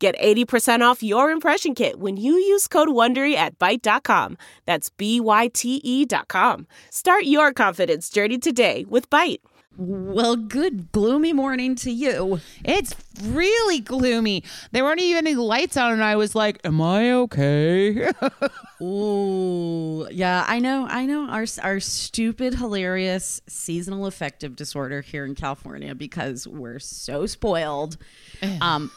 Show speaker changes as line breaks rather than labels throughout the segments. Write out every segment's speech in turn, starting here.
Get 80% off your impression kit when you use code WONDERY at Byte.com. That's B-Y-T-E dot com. Start your confidence journey today with Byte.
Well, good gloomy morning to you.
It's really gloomy. There weren't even any lights on, and I was like, "Am I okay?"
Ooh, yeah, I know, I know. Our our stupid, hilarious seasonal affective disorder here in California because we're so spoiled. Um,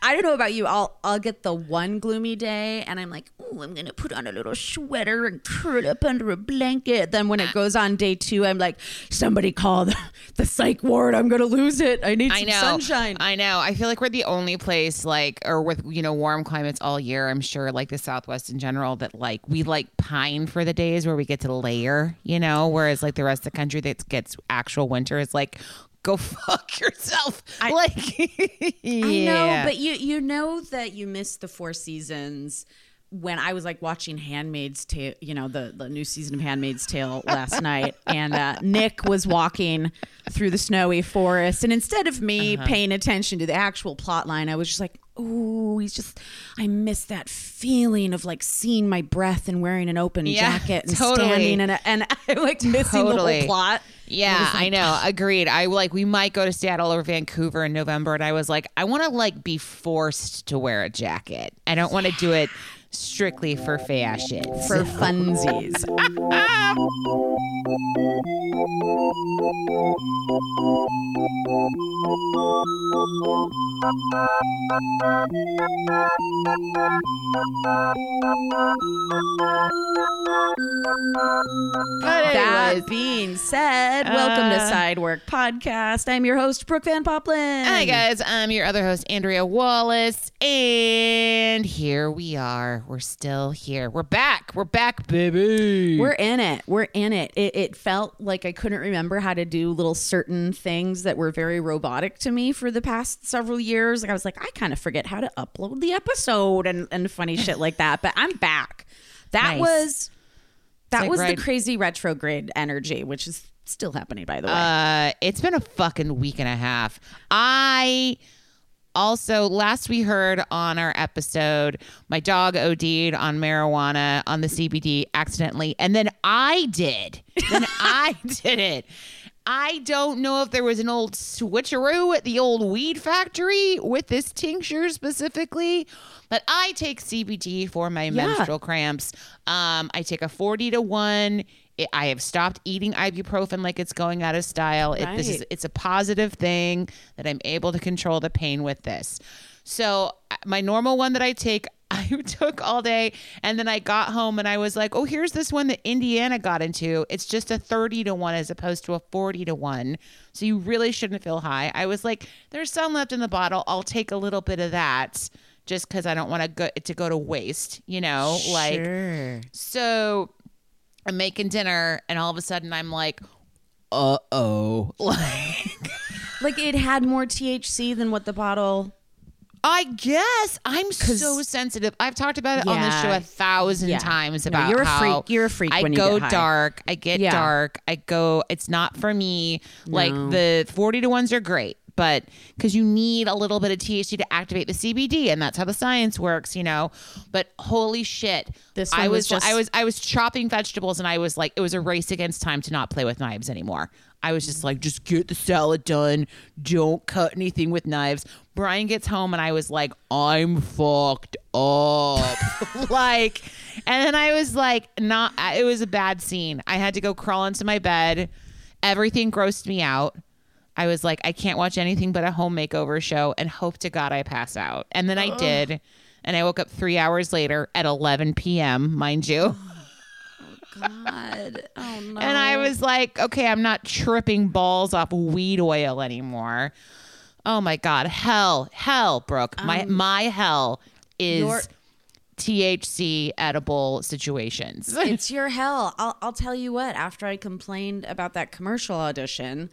I don't know about you. I'll I'll get the one gloomy day, and I'm like, oh, I'm gonna put on a little sweater and curl up under a blanket. Then when it ah. goes on day two, I'm like, somebody call the, the psych ward. I'm gonna lose it. I need
I
some
know.
sunshine.
I know. I feel like we're the only place, like, or with you know warm climates all year. I'm sure, like the Southwest in general, that like we like pine for the days where we get to layer. You know, whereas like the rest of the country that gets actual winter is like. Go fuck yourself. like,
I know, but you you know that you missed the four seasons when I was like watching Handmaid's Tale, you know, the the new season of Handmaid's Tale last night, and uh, Nick was walking through the snowy forest, and instead of me
Uh-huh.
paying attention to the actual plot line, I was just like, "Ooh, he's just." I miss that feeling of like seeing my breath and wearing an open
Yeah,
jacket and
totally.
standing, and and I'm like missing the
Totally.
whole plot.
Yeah, I know. Agreed. I like we might go to Seattle or Vancouver in November, and I was like, I want to like be forced to wear a jacket. I don't want to do it strictly for fashion.
For funsies. That being said, welcome to
Uh,
Sidework Podcast. I'm your host, Brooke Van Poplin.
Hi guys, I'm your other host, Andrea Wallace, and here we are. We're still here. We're back. We're back, baby.
We're in it. We're in it. it. It felt like I couldn't remember how to do little certain things that were very robotic to me for the past several years. Like I was like, I kind of forget how to upload the episode and, and funny shit like that. But I'm back. That
Nice.
was that
like
was
right-
the crazy retrograde energy, which is still happening by the way.
Uh, it's been a fucking week and a half. I also last we heard on our episode, my dog OD'd on marijuana on the CBD accidentally, and then I did. Then I did it. I don't know if there was an old switcheroo at the old weed factory with this tincture specifically, but I take CBD for my menstrual cramps. Um, I take a 40 to 1. It, I have stopped eating ibuprofen like it's going out of style. It, this is it's a positive thing that I'm able to control the pain with this. So uh, my normal one that I take, I took all day, and then I got home and I was like, "Oh, here's this one that Indiana got into. It's just a thirty to one as opposed to a forty to one. So you really shouldn't feel high." I was like, "There's some left in the bottle. I'll take a little bit of that." Just because I don't want to go it to go to waste, you know, like so I'm making dinner, and all of a sudden I'm like, uh oh. Like,
Like it had more THC than what the bottle
I guess I'm so sensitive. I've talked about it on this show a thousand
Yeah.
times
No,
about
you're a
how
freak. You're a freak
I go dark. I get
Yeah.
dark. I go. It's not for me. Like the forty to ones are great, but because you need a little bit of THC to activate the CBD, and that's how the science works, you know. But holy shit,
This
I
was
was
just-
I was I was chopping vegetables, and I was like, it was a race against time to not play with knives anymore. I was just like, just get the salad done. Don't cut anything with knives. Brian gets home and I was like, I'm fucked up. like, and then I was like, not, it was a bad scene. I had to go crawl into my bed. Everything grossed me out. I was like, I can't watch anything but a home makeover show and hope to God I pass out. And then I did. And I woke up three hours later at 11 p.m., mind you.
Oh, God. Oh no.
And I was like, okay, I'm not tripping balls off weed oil anymore. Oh my God. Hell, hell, Brooke. my my hell is
your-
THC edible situations.
it's your hell. I'll, I'll tell you what, after I complained about that commercial audition,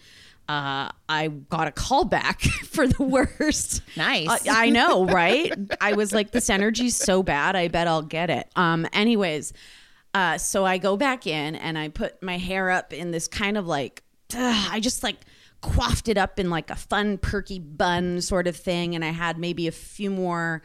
uh, I got a call back for the worst.
Nice.
Uh, I know, right? I was like, this energy's so bad. I bet I'll get it. Um, anyways, uh, so I go back in and I put my hair up in this kind of like, ugh, I just like coiffed it up in like a fun, perky bun sort of thing. And I had maybe a few more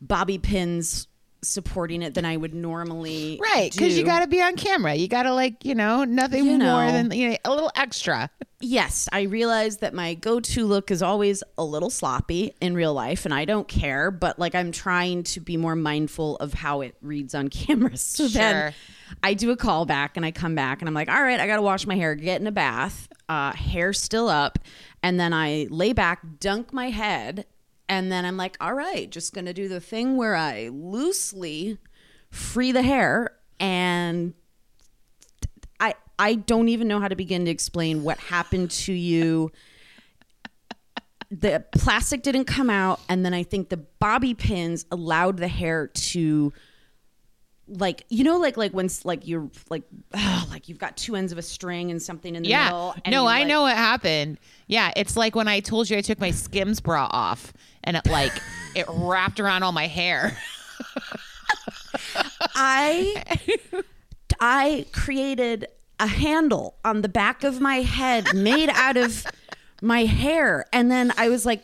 bobby pins supporting it than I would normally.
Right, because you got to be on camera. You got to like, you know, nothing
You
more than you know, a little extra.
Yes, I realize that my go to look is always a little sloppy in real life, and I don't care, but like I'm trying to be more mindful of how it reads on camera. So
Sure.
then I do a call back and I come back and I'm like, all right, I got to wash my hair, get in a bath, uh, hair still up. And then I lay back, dunk my head, and then I'm like, all right, just going to do the thing where I loosely free the hair and I I don't even know how to begin to explain what happened to you. The plastic didn't come out, and then I think the bobby pins allowed the hair to, like you know, like like when like you're like ah, like you've got two ends of a string and something in the
Yeah.
middle. and
No, I
like-
know what happened. Yeah, it's like when I told you I took my Skims bra off and it like it wrapped around all my hair.
I I created a handle on the back of my head made out of my hair and then I was like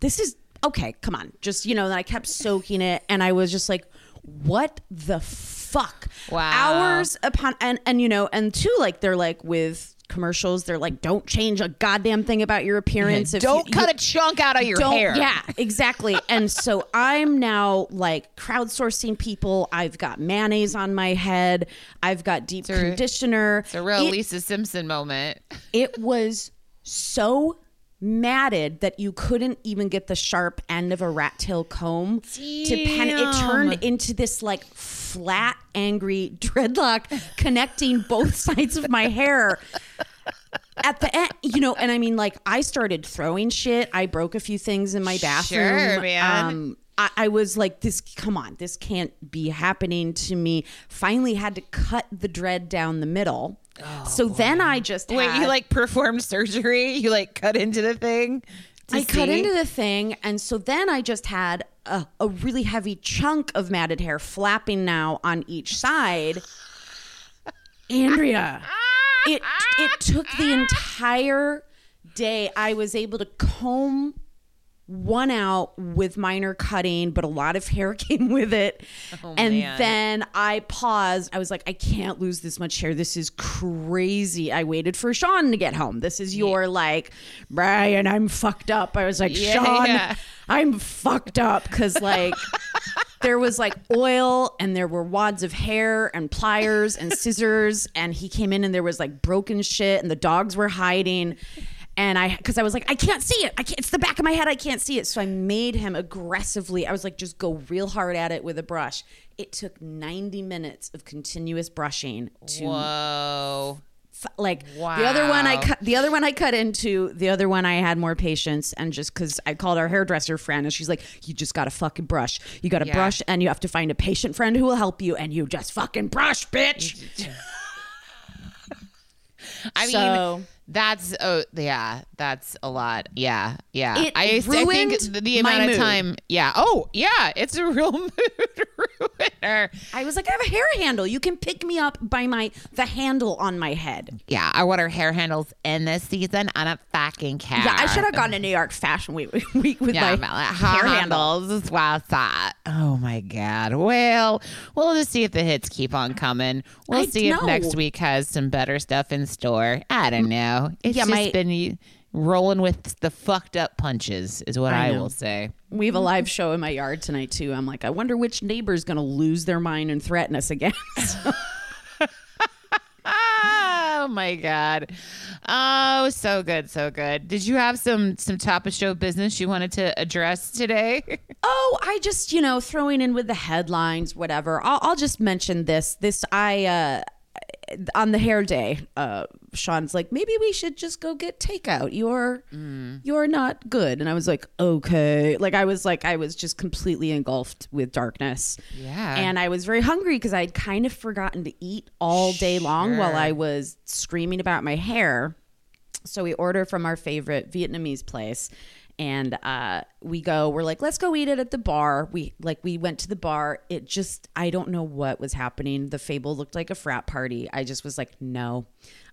this is okay come on just you know then I kept soaking it and I was just like what the fuck
Wow.
hours upon and and you know and two like they're like with commercials they're like don't change a goddamn thing about your appearance if
Don't
you-
cut
you-
a chunk out of your hair.
Yeah, exactly. and so I'm now like crowdsourcing people. I've got mayonnaise on my head. I've got deep
a-
conditioner.
It's a real
it,
Lisa Simpson moment.
it was so matted that you couldn't even get the sharp end of a rat tail comb to pen it. Turned into this like flat angry dreadlock connecting both sides of my hair. At the end you know and i mean like i started throwing shit. I broke a few things in my bathroom.
Sure, man.
um I, I was like this come on this can't be happening to me. Finally had to cut the dread down the middle Oh, so then i just
Wait,
had-
you like performed surgery? You like cut into the thing?
I cut into the thing, and so then I just had a, a really heavy chunk of matted hair flapping now on each side. Andrea, it it took the entire day. I was able to comb one out with minor cutting, but a lot of hair came with it. Oh, and
man.
then I paused. I was like, I can't lose this much hair. This is crazy. I waited for Sean to get home. This is your like, Brian, I'm fucked up. I was like,
Yeah,
Sean,
yeah.
I'm fucked up because like there was like oil and there were wads of hair and pliers and scissors and he came in and there was like broken shit and the dogs were hiding and I because I was like I can't see it. I can't it's the back of my head. I can't see it. So I made him aggressively I was like just go real hard at it with a brush. It took 90 minutes of continuous brushing to
Whoa.
f- like the other one I cut the other one I cut into the other one I had more patience and just because I called our hairdresser friend and she's like you just gotta fucking brush. You gotta
Yeah.
brush and you have to find a patient friend who will help you and you just fucking brush bitch.
I mean
So-
mean, that's oh yeah, that's a lot. Yeah, yeah.
It
I, I think the, amount of time. Yeah. Oh yeah, it's a real mood ruiner.
I was like I have a hair handle you can pick me up by my the handle on my head
Yeah, I want our hair handles in this season. I don't fucking care.
yeah I should have gone to New York Fashion Week, week with
Yeah,
my
my
hair handle
handles is wild side. Oh my god. Well, we'll just see if the hits keep on coming. We'll
I
see if next week has some better stuff in store. I don't know. It's
Yeah,
just
my-
been rolling with the fucked up punches, is what
I
I, will say.
we have a live show in my yard tonight too I'm like I wonder which neighbor's gonna lose their mind and threaten us again
Oh my god. Oh, so good, so good. Did you have some some top of show business you wanted to address today?
Oh, I just, you know, throwing in with the headlines, whatever. I'll, I'll just mention this. This, I, uh, on the hair day, uh, Sean's like, maybe we should just go get takeout. You're
Mm.
you're not good. And I was like, okay. Like I was like I was just completely engulfed with darkness.
Yeah.
And I was very hungry because I'd kind of forgotten to eat all day long while I was screaming about my hair. So we order from our favorite Vietnamese place and uh, we go we're like let's go eat it at the bar. We like we went to the bar. It just i don't know what was happening. The fable looked like a frat party. I just was like no.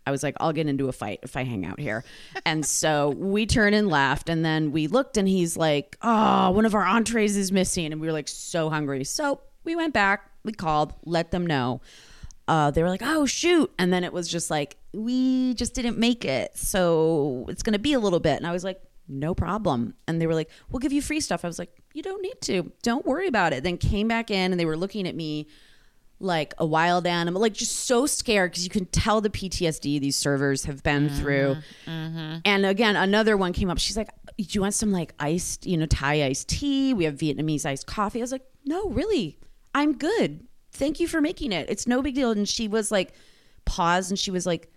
I was like i'll get into a fight if i hang out here. And so we turned and left and then we looked and he's like oh one of our entrees is missing. And we were like so hungry. So we went back we called let them know. Uh, they were like, oh, shoot. And then it was just like, we just didn't make it. So it's going to be a little bit. And I was like, no problem. And they were like, we'll give you free stuff. I was like, you don't need to. Don't worry about it. Then came back in and they were looking at me like a wild animal, like just so scared because you can tell the PTSD these servers have been mm-hmm, through. Mm-hmm. And again, another one came up. She's like, do you want some like iced, you know, Thai iced tea? We have Vietnamese iced coffee. I was like, no, really, I'm good. Thank you for making it. It's no big deal. And she was like, paused and she was like,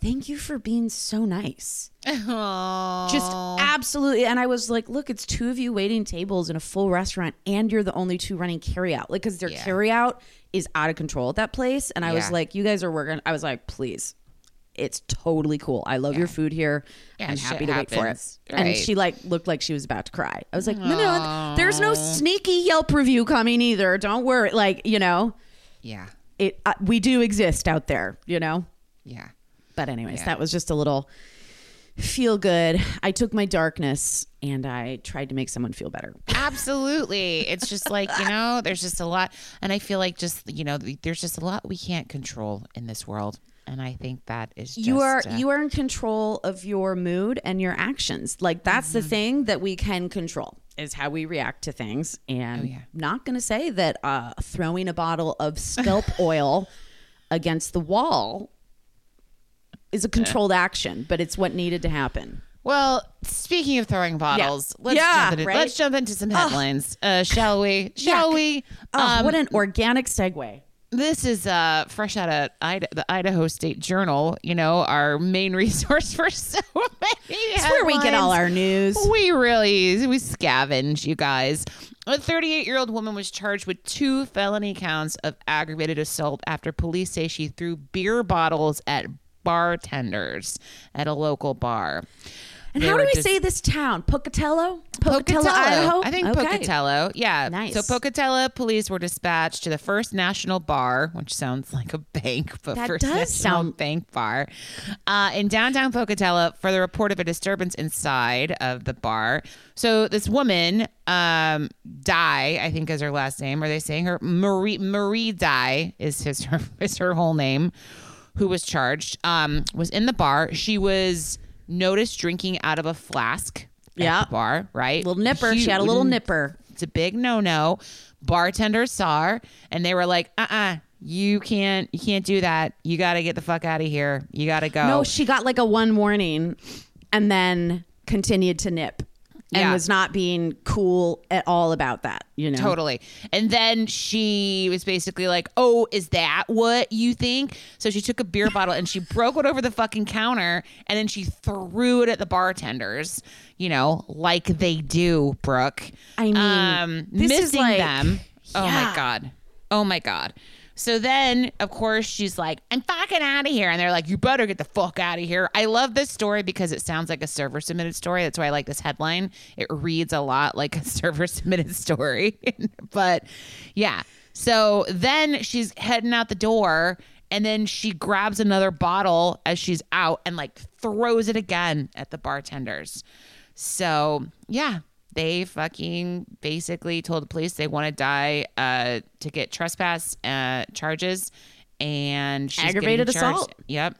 thank you for being so nice. Aww. Just absolutely. And I was like, look, it's two of you waiting tables in a full restaurant and you're the only two running carryout. Like, because their
Yeah.
carryout is out of control at that place. And I was like, you guys are working. I was like, please. It's totally cool. I love your food here.
Yeah,
I'm happy to wait for it.
happens.
And she like looked like she was about to cry. I was like, no, no, there's no sneaky Yelp review coming either. Don't worry. Like, you know,
yeah.
it. Uh, we do exist out there. You know.
Yeah.
But anyways,
Yeah.
that was just a little feel good. I took my darkness and I tried to make someone feel better.
Absolutely. It's just like, you know, there's just a lot. And I feel like just, you know, there's just a lot we can't control in this world. And I think that is just.
you are
uh,
you are in control of your mood and your actions. Like that's
Mm-hmm.
the thing that we can control is how we react to things. And
Oh, yeah.
not going to say that uh, throwing a bottle of scalp oil against the wall is a controlled action, but it's what needed to happen.
Well, speaking of throwing bottles, let's,
Yeah,
jump into,
right?
let's jump into some headlines. Uh, shall we? Shall
Yuck.
we?
Oh,
Um,
what an organic segue.
This is uh, fresh out of Ida- the Idaho State Journal, you know, our main resource for so many
It's where we get all our news.
We really we scavenge, you guys. A 38 year old woman was charged with two felony counts of aggravated assault after police say she threw beer bottles at bartenders at a local bar.
And
They
how do we
just-
say this town? Pocatello?
Pocatello.
Idaho?
I think
Okay.
Pocatello. Yeah.
Nice.
So Pocatello police were dispatched to the First National Bar, which sounds like a bank, but
That
First
does
National
sound-
Bank Bar, uh, in downtown Pocatello for the report of a disturbance inside of the bar. So this woman, um, Dye, I think is her last name. Are they saying her Marie Marie Dye is his her is her whole name? Who was charged? Um, was in the bar. She was noticed drinking out of a flask. at
Yeah.
the bar, right?
Little nipper. She had a little nipper.
It's a big no-no. Bartenders saw her and they were like, "Uh-uh, you can't, you can't do that. You got to get the fuck out of here. You got to go."
No, she got like a one warning and then continued to nip and
Yeah.
was not being cool at all about that, you know?
Totally. And then she was basically like, Oh, is that what you think? So she took a beer bottle and she broke it over the fucking counter and then she threw it at the bartenders, you know, like they do, Brooke.
I mean,
um, missing
like-
them. Oh my God. Oh my God. So then, of course, she's like, I'm fucking out of here. And they're like, You better get the fuck out of here. I love this story because it sounds like a server submitted story. That's why I like this headline. It reads a lot like a server submitted story. but yeah. So then she's heading out the door and then she grabs another bottle as she's out and like throws it again at the bartenders. So yeah, they fucking basically told the police they want to die uh, to get trespass uh, charges and she's
Aggravated assault.
Yep.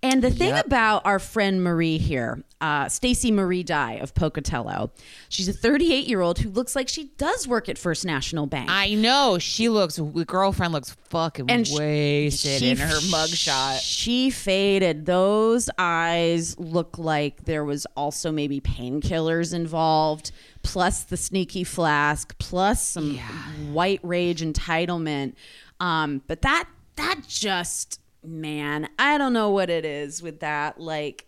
And the thing
Yep.
about our friend Marie here, uh, Stacy Marie Dye of Pocatello, she's a 38 year old who looks like she does work at First National Bank.
I know she looks. The girlfriend looks fucking
And
wasted
she-
in her mugshot.
She faded. Those eyes look like there was also maybe painkillers involved, plus the sneaky flask, plus some white rage entitlement. Um, but that that just man, I don't know what it is with that. Like,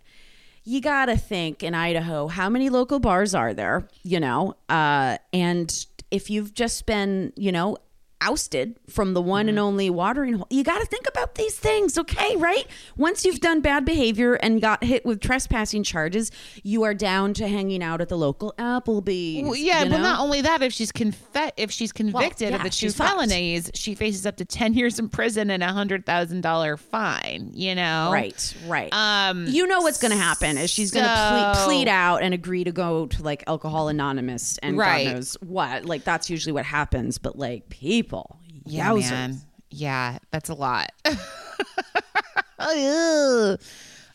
you got to think in Idaho, how many local bars are there, you know? Uh, and if you've just been, you know, ousted from the one and only watering hole. You got to think about these things, okay? Right? Once you've done bad behavior and got hit with trespassing charges, you are down to hanging out at the local Applebee's.
Well, yeah,
you
well,
know?
not only that, if she's confe- if she's convicted
yeah,
of the two
fucked.
felonies, she faces up to ten years in prison and a hundred thousand dollar fine. You know,
Right, right.
Um,
you know what's going to happen is she's going to ple- plead out and agree to go to like Alcohol Anonymous and
Right.
God knows what. Like that's usually what happens. But like people,
Yeah,
yowzers.
man. Yeah, that's a lot.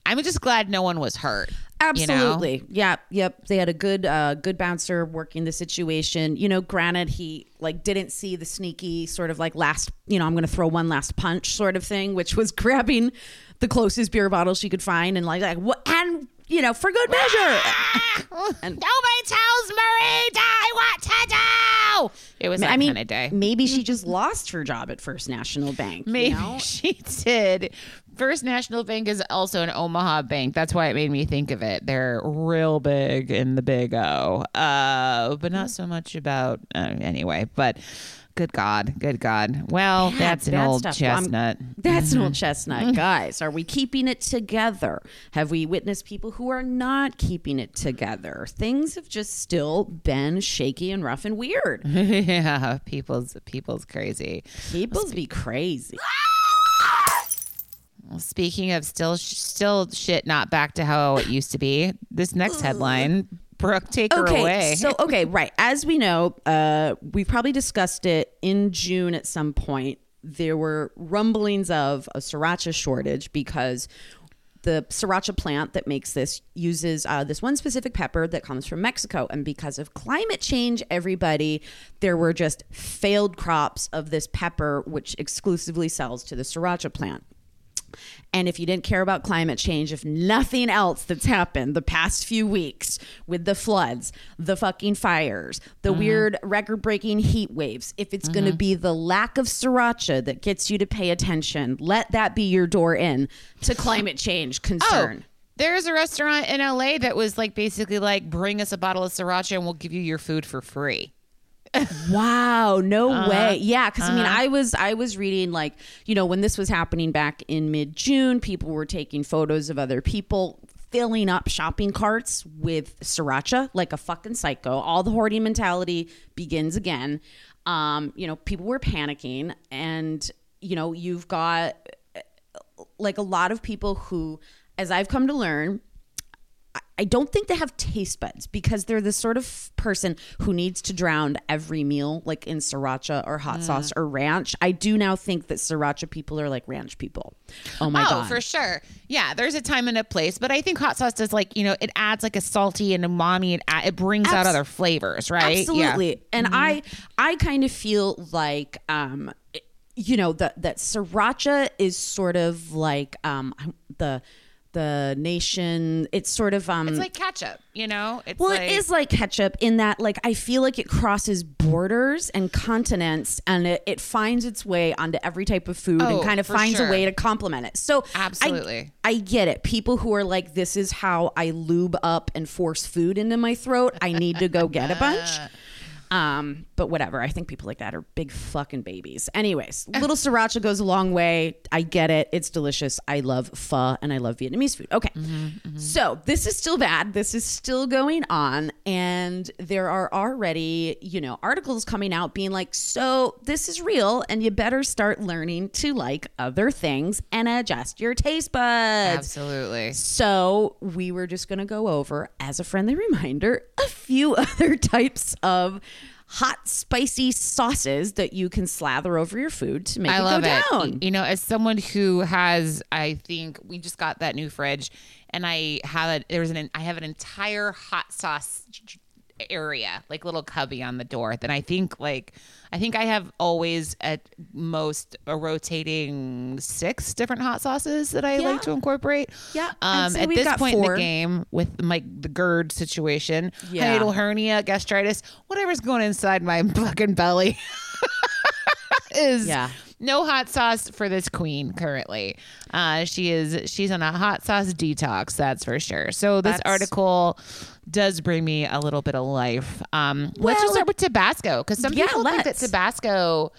I'm just glad no one was hurt. you know?
Absolutely. Yeah. Yep. They had a good, uh, good bouncer working the situation. You know, granted, he like didn't see the sneaky sort of like last, you know, I'm going to throw one last punch sort of thing, which was grabbing the closest beer bottle she could find and like, like what, and you know, for good measure. And-
Nobody tells Marita to do. It was that
I mean,
kind of day.
maybe she just lost her job at First National Bank. you
Maybe
know?
she did. First National Bank is also an Omaha bank. That's why it made me think of it. They're real big in the big O, uh, but not so much about uh, anyway. But good God, good God. Well,
Bad,
that's an
bad
old
stuff. Well, I'm-
chestnut.
That's an old
Mm-hmm.
chestnut, guys. Are we keeping it together? Have we witnessed people who are not keeping it together? Things have just still been shaky and rough and weird.
yeah, people's people's crazy.
People's be crazy.
Speaking of still still shit not back to how it used to be. This next headline, Brooke, take her
Okay,
away.
so okay, right. As we know, uh, we probably discussed it in June at some point. There were rumblings of a sriracha shortage because the sriracha plant that makes this uses uh, this one specific pepper that comes from Mexico. And because of climate change, everybody, there were just failed crops of this pepper, which exclusively sells to the sriracha plant. And if you didn't care about climate change, if nothing else that's happened the past few weeks with the floods, the fucking fires, the mm-hmm. weird record breaking heat waves, if it's going to mm-hmm. be the lack of sriracha that gets you to pay attention, let that be your door in to climate change oh, concern.
Oh, there's a restaurant in LA that was like basically like bring us a bottle of sriracha and we'll give you your food for free.
Wow, no
Uh-huh.
way. Yeah, cuz I mean I was I was reading like, you know, when this was happening back in mid-June, people were taking photos of other people filling up shopping carts with sriracha like a fucking psycho. All the hoarding mentality begins again. Um, you know, people were panicking and you know, you've got like a lot of people who as I've come to learn I- don't think they have taste buds because they're the sort of person who needs to drown every meal, like in sriracha or
Mm.
hot sauce or ranch. I do now think that sriracha people are like ranch people. Oh my god.
oh,
god!
for sure. Yeah, there's a time and a place, but I think hot sauce does like you know it adds like a salty and umami. It it brings out other flavors, right?
Absolutely.
Yeah.
And I I kind of feel like um you know that that sriracha is sort of like um the the nation it's sort of um
It's like ketchup, you know. It's
Well,
like,
it is like ketchup in that, like, I feel like it crosses borders and continents and it, it finds its way onto every type of food
Oh,
and kind of finds
sure.
a way to complement it. So, I-
Absolutely.
I, get it. People who are like, this is how I lube up and force food into my throat. I need to go get a bunch. Um, but whatever. I think people like that are big fucking babies. Anyways, eh. little sriracha goes a long way. I get it. It's delicious. I love pho and I love Vietnamese food. Okay. Mm-hmm, mm-hmm. So this is still bad. This is still going on. And there are already, you know, articles coming out being like, so this is real and you better start learning to like other things and adjust your taste buds.
absolutely.
So we were just going to go over, as a friendly reminder, a few other types of hot, spicy sauces that you can slather over your food to make
I
it
love
go
it.
down.
You know, as someone who has, I think we just got that new fridge, and I have it. There's an I have an entire hot sauce area, like little cubby on the door. Then I think, like, I think I have always at most a rotating six different hot sauces that I
Yeah.
like to incorporate.
Yeah,
Um, at this point in the game, with my the GERD situation,
Yeah.
hiatal hernia, gastritis, whatever's going inside my fucking belly. is
Yeah.
no hot sauce for this queen currently. Uh, she is she's on a hot sauce detox, that's for sure. So this
That's-
article does bring me a little bit of life. Um, let's just start with Tabasco because some
Yeah,
people think that. Tabasco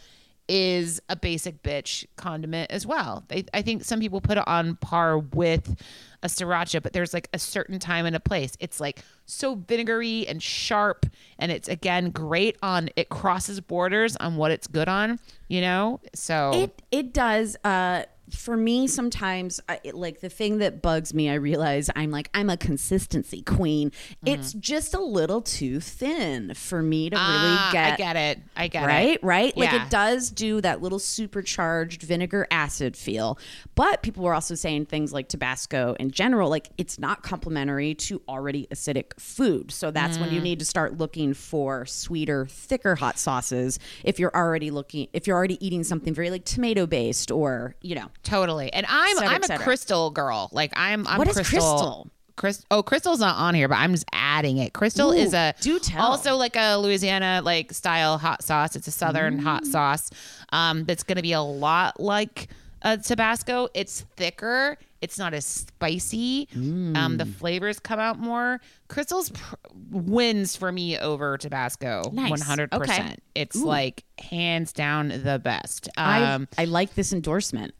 is a basic bitch condiment as well. They, I think some people put it on par with a sriracha, but there's like a certain time and a place. It's like so vinegary and sharp, and it's again great on. It crosses borders on what it's good on, you know. So
It it does. Uh, for me, sometimes I, it, like the thing that bugs me, I realize I'm like I'm a consistency queen.
Mm-hmm.
It's just a little too thin for me to really
Ah,
get.
I get it. I get
right
it.
right right.
like
it does do that little supercharged vinegar acid feel but people were also saying things like tabasco in general like it's not complementary to already acidic food so that's
Mm.
when you need to start looking for sweeter thicker hot sauces if you're already looking if you're already eating something very like tomato based or you know
Totally. And I'm
cetera,
I'm a crystal girl. Like I'm I'm
What is
crystal.
Crystal?
Oh, Crystal's not on here, but I'm just adding it. Crystal
Ooh,
is a
do tell.
also like a Louisiana like style hot sauce. It's a southern hot
Mm.
sauce. Um, that's going to be a lot like uh, Tabasco. It's thicker. It's not as spicy. Um, the
Mm.
flavors come out more. Crystal's pr- wins for me over Tabasco. One hundred percent. It's like hands down the best.
I,
Um,
I like this endorsement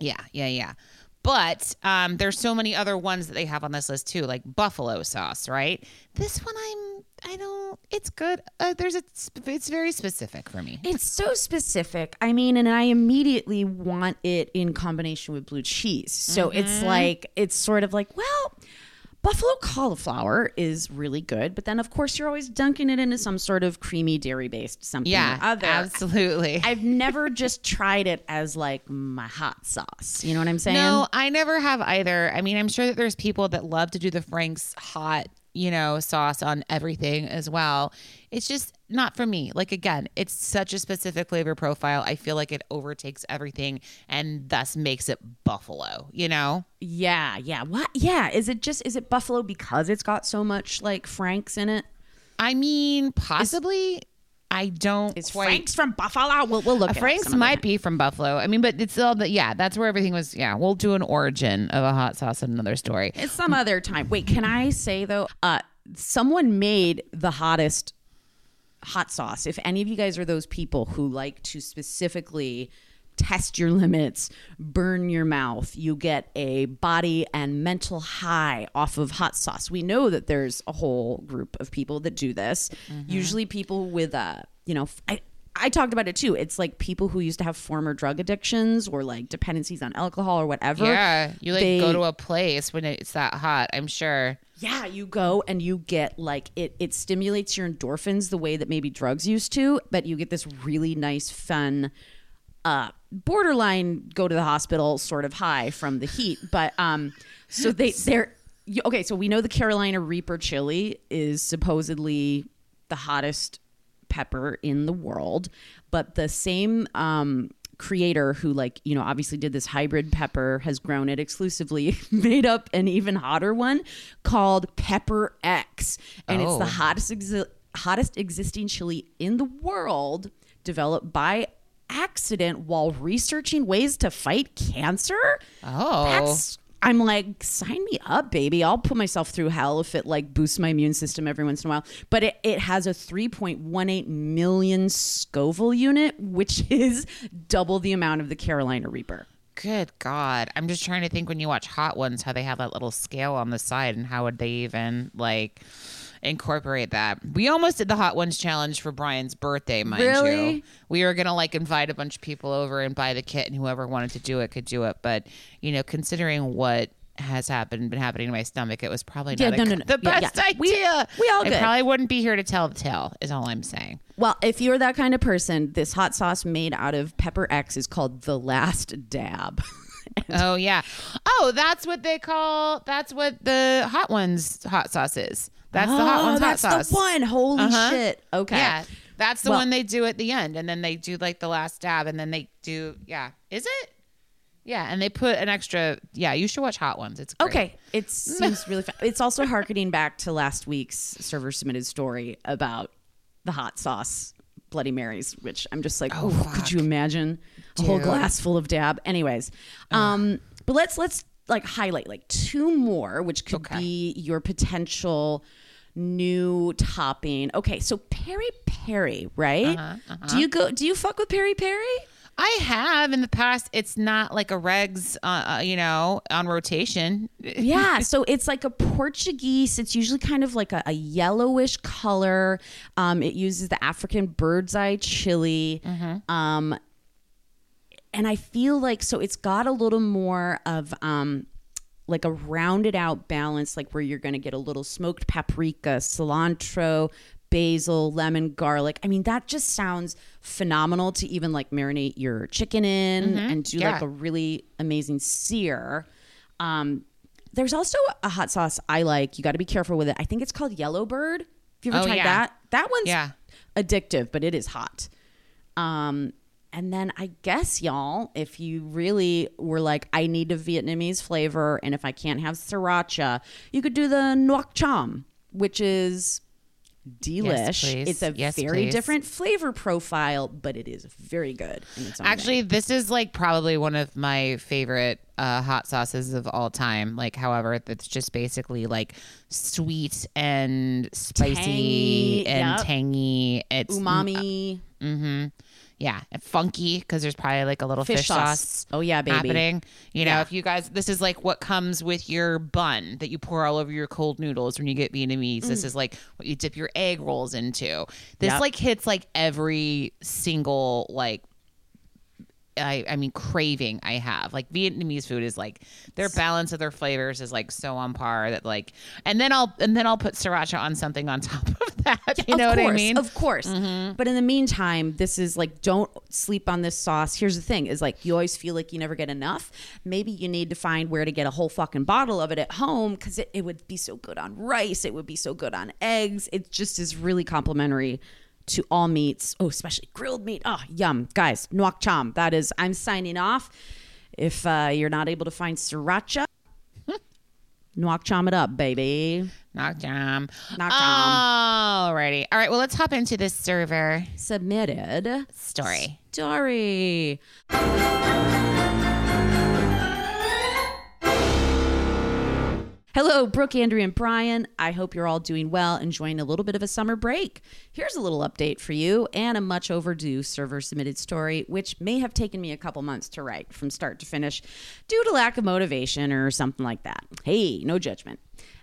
yeah, yeah, yeah. But um, there's so many other ones that they have on this list too, like buffalo sauce, right? This one, I'm, I don't. It's good. Uh, there's a, it's very specific for me.
It's so specific. I mean, and I immediately want it in combination with blue cheese. So
Mm-hmm.
it's like, it's sort of like, well, buffalo cauliflower is really good, but then of course you're always dunking it into some sort of creamy dairy based something
Yeah,
or other.
absolutely.
I've never just tried it as like my hot sauce. You know what I'm saying?
No, I never have either. I mean, I'm sure that there's people that love to do the Frank's hot, you know, sauce on everything as well. It's just not for me. Like again, it's such a specific flavor profile. I feel like it overtakes everything and thus makes it buffalo, you know?
Yeah, yeah. What? Yeah. Is it just, is it buffalo because it's got so much like Frank's in it?
I mean, possibly. I don't
Is
quite.
Frank's from Buffalo? We'll, we'll look
Uh,
at
Frank's might be from Buffalo. I mean, but it's all the yeah. That's where everything was. Yeah, we'll do an origin of a hot sauce in another story.
It's some other time. Wait, can I say though? Uh, someone made the hottest hot sauce. If any of you guys are those people who like to specifically test your limits, burn your mouth, you get a body and mental high off of hot sauce. We know that there's a whole group of people that do this. Mm-hmm. Usually people with a, you know, I I talked about it too. It's like people who used to have former drug addictions or like dependencies on alcohol or whatever.
Yeah, you like
They-
go to a place when it's that hot. I'm sure.
Yeah, you go and you get like it it stimulates your endorphins the way that maybe drugs used to, but you get this really nice fun uh borderline go to the hospital sort of high from the heat. But um so they they're okay, so we know the Carolina Reaper chili is supposedly the hottest pepper in the world, but the same um creator who like you know obviously did this hybrid pepper has grown it exclusively made up an even hotter one called pepper x and it's
Oh.
the hottest exi- hottest existing chili in the world developed by accident while researching ways to fight cancer
Oh.
that's I'm like, sign me up, baby. I'll put myself through hell if it like boosts my immune system every once in a while. But it, it has a 3.18 million Scoville unit, which is double the amount of the Carolina Reaper.
Good God. I'm just trying to think when you watch Hot Ones how they have that little scale on the side and how would they even like incorporate that. We almost did the Hot Ones challenge for Brian's birthday, mind
Really?
you. We were gonna like invite a bunch of people over and buy the kit and whoever wanted to do it could do it. But you know, considering what has happened been happening to my stomach, it was probably
Yeah,
not
no,
a-
no, no.
the
Yeah,
best
yeah.
idea.
We- we all
I probably wouldn't be here to tell the tale, is all I'm saying.
Well, if you're that kind of person, this hot sauce made out of Pepper X is called the Last Dab.
Oh yeah. Oh, that's what they call. That's what the hot ones hot sauce is. That's the hot
Oh,
ones
that's
hot sauce.
the one. Holy
Uh-huh.
shit. Okay.
Yeah, that's the
Well-
one they do at the end, and then they do like the last dab, and then they do yeah. Is it? Yeah, and they put an extra. Yeah, you should watch Hot Ones. It's great.
Okay, it seems really. fun. it's also harkening back to last week's server submitted story about the hot sauce Bloody Marys, which I'm just like, oh, could you imagine? a whole glass full of dab. Anyways, um, but let's let's like highlight like two more, which could
Okay.
be your potential new topping. Okay, so peri peri, right?
Uh-huh,
Do you go? Do you fuck with peri peri?
I have in the past. It's not like a regs, uh, uh, you know, on rotation.
yeah so it's like a portuguese it's usually kind of like a, a yellowish color um, it uses the african bird's eye chili um, and i feel like so it's got a little more of um, like a rounded out balance like where you're going to get a little smoked paprika cilantro basil lemon garlic i mean that just sounds phenomenal to even like marinate your chicken in and do like a really amazing sear um, there's also a hot sauce I like. You got to be careful with it. I think it's called Yellowbird. Have you ever
Oh,
tried
yeah.
that? That one's
Yeah.
addictive, but it is hot. Um, and then I guess y'all, if you really were like, I need a Vietnamese flavor, and if I can't have sriracha, you could do the nuoc cham, which is delish.
please.
it's a
Yes,
very
please.
different flavor profile, but it is very good. In its own
Actually, this is like probably one of my favorite uh, hot sauces of all time. Like, however, it's just basically like sweet and spicy
Tangy,
and
yep.
tangy. It's
umami.
Mm-hmm. Yeah, funky because there's probably like a little
Fish
fish,
sauce.
sauce.
Oh, yeah, baby.
happening. You know,
Yeah.
if you guys, this is like what comes with your bun that you pour all over your cold noodles when you get Vietnamese. This is like what you dip your egg rolls into. This
Mm. Yep.
like hits like every single like. I, I mean craving I have like Vietnamese food is like their balance of their flavors is like so on par that like and then I'll and then I'll put sriracha on something on top of that you know
of
what I mean Mm-hmm.
Of course. But in the meantime, this is like don't sleep on this sauce. Here's the thing: is like you always feel like you never get enough. Maybe you need to find where to get a whole fucking bottle of it at home because it, it would be so good on rice. It would be so good on eggs. It just is really complimentary to all meats. Oh, especially grilled meat. Oh, yum, guys. Nuoc cham. That is. I'm signing off. If uh, you're not able to find sriracha. Nuoc cham it up, baby.
Knock jam.
Knock jam.
Alrighty. All right. Well, let's hop into this server
Submitted.
story.
story. Hello, Brooke, Andrea, and Brian. I hope you're all doing well, enjoying a little bit of a summer break. Here's a little update for you and a much overdue server submitted story, which may have taken me a couple months to write from start to finish due to lack of motivation or something like that. Hey, no judgment.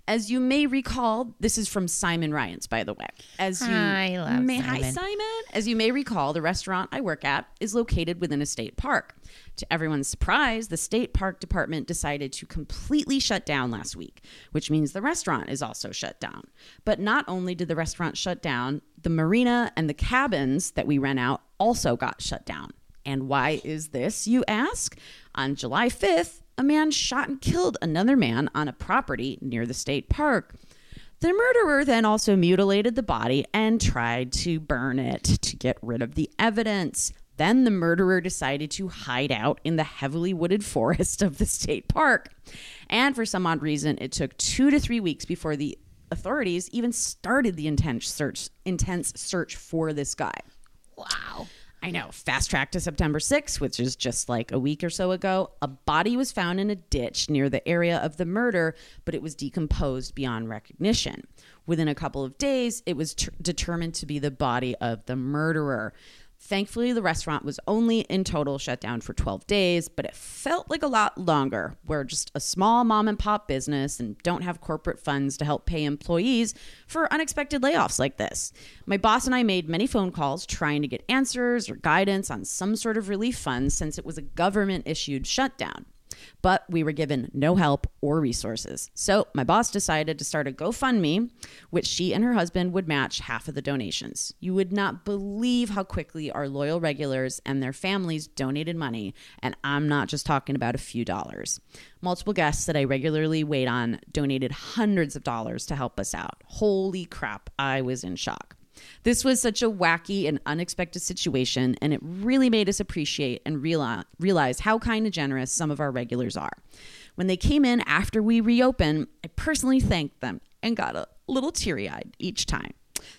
As you may recall, this is from Simon Ryans, by the way. As you
I love
may, Hi,
Simon.
Simon. As you may recall, the restaurant I work at is located within a state park. To everyone's surprise, the state park department decided to completely shut down last week, which means the restaurant is also shut down. But not only did the restaurant shut down, the marina and the cabins that we rent out also got shut down. And why is this, you ask? On July 5th, a man shot and killed another man on a property near the state park. The murderer then also mutilated the body and tried to burn it to get rid of the evidence. Then the murderer decided to hide out in the heavily wooded forest of the state park. And for some odd reason, it took two to three weeks before the authorities even started the intense search, intense search for this guy.
Wow.
I know. Fast track to September 6th, which is just like a week or so ago. A body was found in a ditch near the area of the murder, but it was decomposed beyond recognition. Within a couple of days, it was ter- determined to be the body of the murderer. Thankfully, the restaurant was only in total shut down for 12 days, but it felt like a lot longer. We're just a small mom and pop business and don't have corporate funds to help pay employees for unexpected layoffs like this. My boss and I made many phone calls trying to get answers or guidance on some sort of relief funds since it was a government issued shutdown. But we were given no help or resources. So my boss decided to start a GoFundMe, which she and her husband would match half of the donations. You would not believe how quickly our loyal regulars and their families donated money, and I'm not just talking about a few dollars. Multiple guests that I regularly wait on donated hundreds of dollars to help us out. Holy crap, I was in shock. This was such a wacky and unexpected situation, and it really made us appreciate and realize, how kind and generous some of our regulars are. When they came in after we reopened, I personally thanked them and got a little teary eyed each time.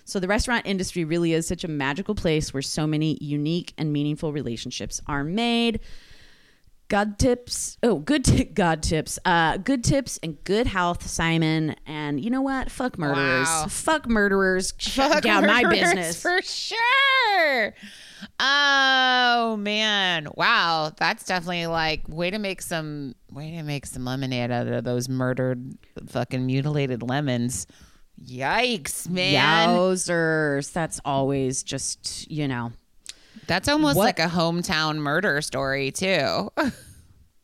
So the restaurant industry really is such a magical place where so many unique and meaningful relationships are made. God tips. Oh, good t- God tips. Uh, good tips and good health, Simon. And you know what? Fuck murderers.
Wow.
Fuck murderers. Shut
Fuck
down my business.
for sure. Oh man, wow, that's definitely like way to make some way to make some lemonade out of those murdered, fucking mutilated lemons. Yikes, man.
Yowzers. That's always just you know.
That's almost
What-
like a hometown murder story too.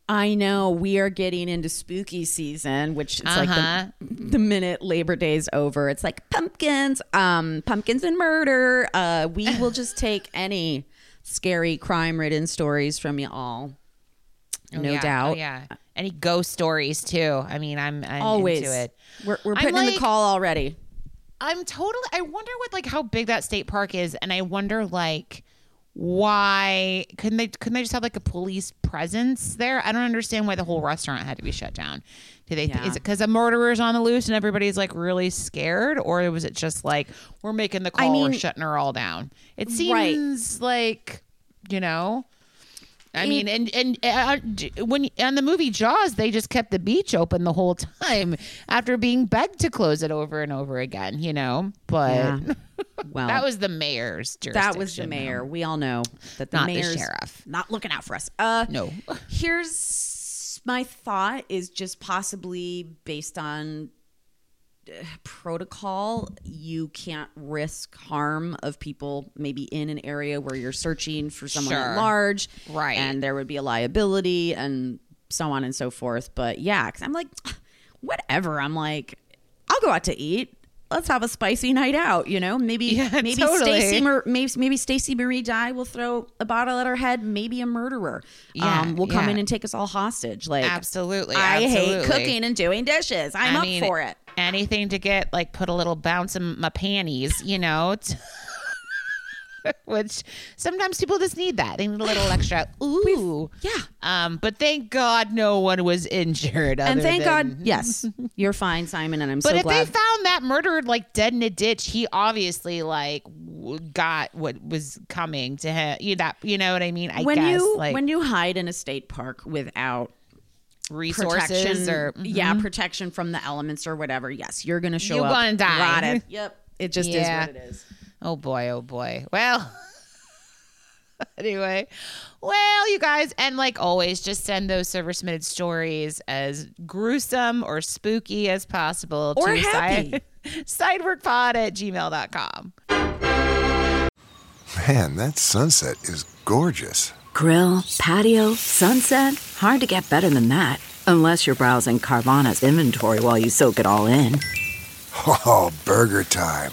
I know we are getting into spooky season, which it's like
Uh-huh.
the, the minute Labor Day's over, it's like pumpkins, um, pumpkins and murder. Uh, we will just take any scary crime-ridden stories from you all,
Oh,
no
yeah.
doubt.
Oh, yeah. Any ghost stories too. I mean, I'm, I'm
Always,
into it.
we're we're putting in the call already.
I'm totally. I wonder what like how big that state park is, and I wonder like why couldn't they couldn't they just have like a police presence there? I don't understand why the whole restaurant had to be shut down. Do they?
Yeah.
Is it because a murderer's on the loose and everybody's like really scared, or was it just like we're making the call, we're shutting her all down? It
Right.
seems like you know. I mean, and and uh, when on the movie Jaws, they just kept the beach open the whole time after being begged to close it over and over again. You know, but
Yeah. Well,
that was the mayor's jurisdiction.
that was the mayor. We all know that the
Not the sheriff.
not looking out for us. Uh,
No,
Here's my thought is just possibly based on uh, protocol. You can't risk harm of people maybe in an area where you're searching for someone
Sure.
at large.
Right.
And there would be a liability and so on and so forth. But yeah, because I'm like, whatever. I'm like, I'll go out to eat. Let's have a spicy night out, you know. Maybe
Yeah,
maybe
totally.
Stacy maybe maybe Stacy Marie Dye will throw a bottle at our head. Maybe a murderer,
Yeah,
um, will come
yeah.
in and take us all hostage. Like
absolutely.
I hate cooking and doing dishes. I'm
I
up
mean,
for it.
Anything to get like put a little bounce in my panties, you know. Which sometimes people just need that. They need a little extra. Ooh,
Yeah.
Um, but thank God no one was injured.
And thank
than-
God, yes, you're fine, Simon, and I'm sorry.
But
so
if they found that murdered like dead in a ditch, he obviously like got what was coming to him. You that you know what I mean? I
when
guess
you
like
when you hide in a state park without
resources
protection,
or mm-hmm.
yeah, protection from the elements or whatever, yes, you're gonna show up.
You're gonna die.
rotted. Yep, it just
Yeah.
is what it is.
Oh boy, oh boy. Well, anyway, well, you guys, and like always, just send those server submitted stories as gruesome or spooky as possible
Or
to
happy.
Side, sideworkpod at gmail.com.
Man, that sunset is gorgeous.
Grill, patio, sunset. Hard to get better than that. Unless you're browsing Carvana's inventory while you soak it all in.
Oh, burger time.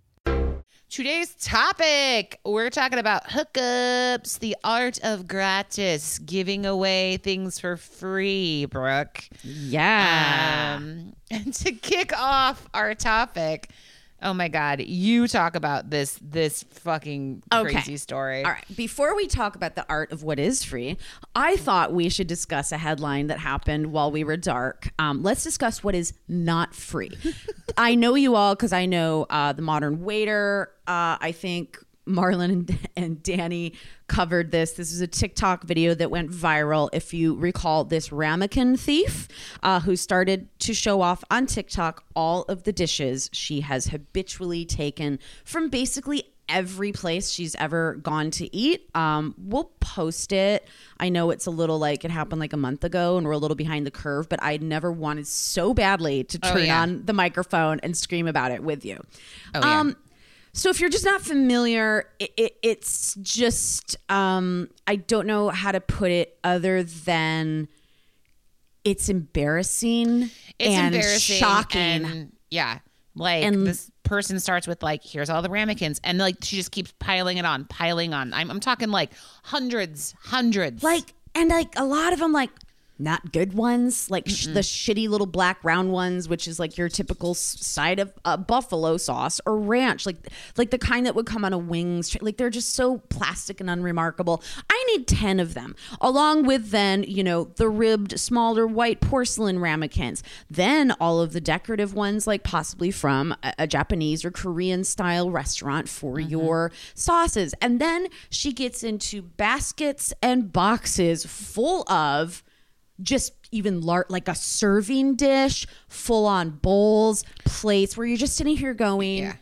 Today's topic we're talking about hookups, the art of gratis, giving away things for free, Brooke.
Yeah.
Um, and to kick off our topic, oh my God, you talk about this this fucking
Okay.
crazy story.
All right. Before we talk about the art of what is free, I thought we should discuss a headline that happened while we were dark. Um, let's discuss what is not free. I know you all because I know uh, the modern waiter. Uh, I think Marlon and, and Danny covered this. This is a TikTok video that went viral. If you recall, this ramekin thief uh, who started to show off on TikTok all of the dishes she has habitually taken from basically every place she's ever gone to eat. Um, we'll post it. I know it's a little like it happened like a month ago and we're a little behind the curve, but I never wanted so badly to turn
yeah.
on the microphone and scream about it with you.
Oh, yeah.
So if you're just not familiar, it, it, it's just um, I don't know how to put it other than it's embarrassing
It's
and
embarrassing
shocking.
and- yeah. Like
And-
this person starts with like, here's all the ramekins, and like she just keeps piling it on, piling on. I'm, I'm talking like hundreds, hundreds.
like and like a lot of them like not good ones like sh- the shitty little black round ones which is like your typical s- side of uh, buffalo sauce or ranch like like the kind that would come on a wings like they're just so plastic and unremarkable. I need 10 of them along with then you know the ribbed smaller white porcelain ramekins. Then all of the decorative ones like possibly from a, a japanese or korean style restaurant for your sauces. And then she gets into baskets and boxes full of just even lar- like a serving dish, full on bowls, plates where you're just sitting here going,
Yeah.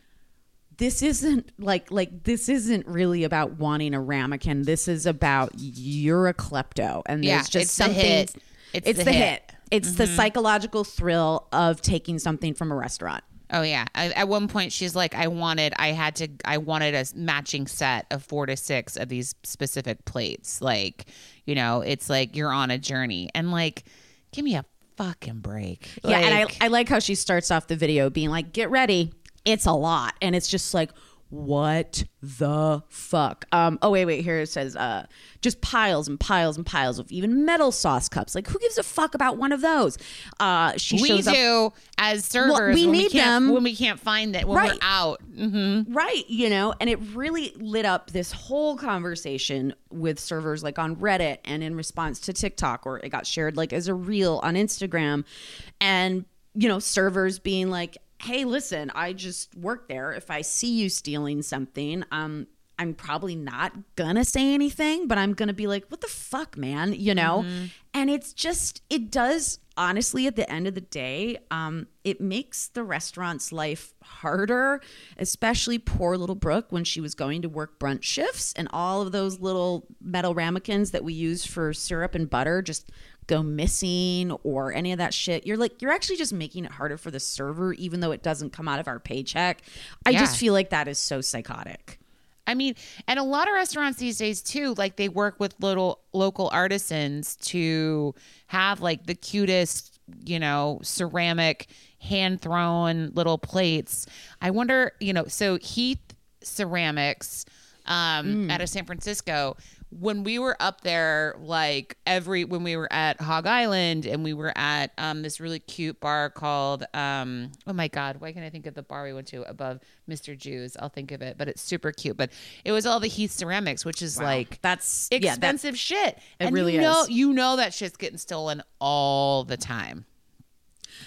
this isn't like like this isn't really about wanting a ramekin. This is about you're a klepto, and
Yeah,
there's just
it's the
something.
hit. It's
It's,
the
the,
hit.
hit. It's the mm-hmm. psychological thrill of taking something from a restaurant.
Oh yeah. I, at one point, she's like, "I wanted, I had to, I wanted a matching set of four to six of these specific plates. Like, you know, it's like you're on a journey, and like, give me a fucking break.
yeah, and I, I like how she starts off the video being like, "Get ready, it's a lot," and it's just like, what the fuck? Um, oh wait, wait. Here it says, uh, just piles and piles and piles of even metal sauce cups. Like, who gives a fuck about one of those? Uh, she
we
shows up
do as servers.
we
when
need
can't,
them.
when we can't find it when
Right.
we're out. Mm-hmm.
Right, you know, and it really lit up this whole conversation with servers like on Reddit and in response to TikTok, or it got shared like as a reel on Instagram. And, you know, servers being like, hey, listen, I just work there. If I see you stealing something, um, I'm probably not gonna say anything, but I'm gonna be like, what the fuck, man? You know? And it's just, it does honestly, at the end of the day, um, it makes the restaurant's life harder, especially poor little Brooke when she was going to work brunch shifts and all of those little metal ramekins that we use for syrup and butter just go missing or any of that shit. You're like, you're actually just making it harder for the server, even though it doesn't come out of our paycheck. I
Yeah.
just feel like that is so psychotic.
I mean, and a lot of restaurants these days too, like they work with little local artisans to have like the cutest, you know, ceramic hand thrown little plates. I wonder, you know, so Heath Ceramics um out of San Francisco when we were up there like every when we were at hog island and we were at um this really cute bar called um oh my god why can't i think of the bar we went to above Mr Jiu's? I'll think of it but it's super cute. But it was all the heath ceramics which is like
That's yeah, that-
expensive shit.
It
and
really
you know
is.
you know that shit's getting stolen all the time.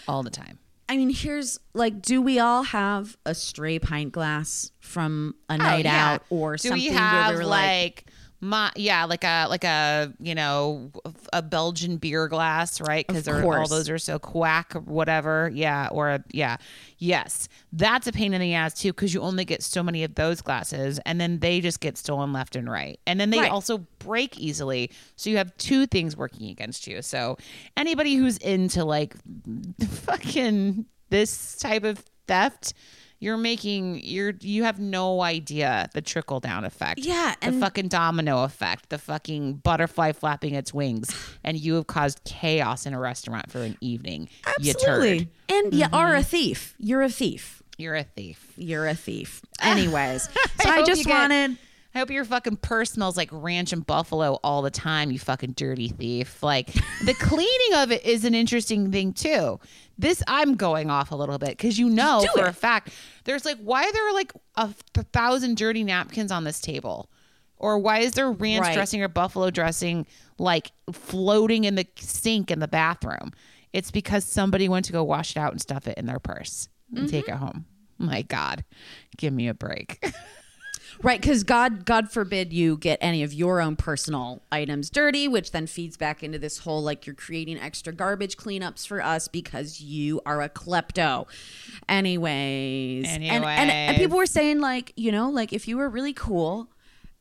All the time.
I mean, here's like, do we all have a stray pint glass from a
Oh,
night
yeah.
out or
do
something
we have
we like,
like, my yeah like a like a you know a belgian beer glass right? Because all those are so quack whatever. Yeah or a, yeah. Yes. That's a pain in the ass too because you only get so many of those glasses and then they just get stolen left and right. And then they
Right.
also break easily. So you have two things working against you. So anybody who's into like fucking this type of theft you're making you're you have no idea the trickle down effect
Yeah,
the fucking domino effect the fucking butterfly flapping its wings and you have caused chaos in a restaurant for an evening turd
And you mm-hmm. are a thief. You're a thief.
you're a thief
You're a thief. Anyways, so I,
hope
just
you get-
wanted.
I hope your fucking purse smells like ranch and buffalo all the time, you fucking dirty thief. Like the cleaning of it is an interesting thing too. This I'm going off a little bit because you know for
it.
a fact there's like why are there like a th- thousand dirty napkins on this table, or why is there ranch
Right.
dressing or buffalo dressing like floating in the sink in the bathroom? It's because somebody went to go wash it out and stuff it in their purse and take
Mm-hmm.
it home. My God, give me a break.
Right, because God, God forbid you get any of your own personal items dirty, which then feeds back into this whole like you're creating extra garbage cleanups for us because you are a klepto. Anyways, and, and, and people were saying like, you know, like if you were really cool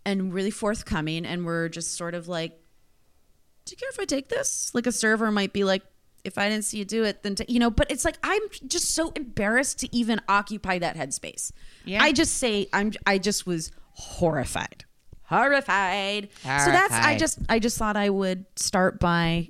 and really forthcoming, and were just sort of like, do you care if I take this? Like a server might be like, if I didn't see you do it, then ta-" you know. But it's like I'm just so embarrassed to even occupy that headspace.
Yeah.
I just say I'm. I just was horrified, horrified. So that's. I just. I just thought I would start by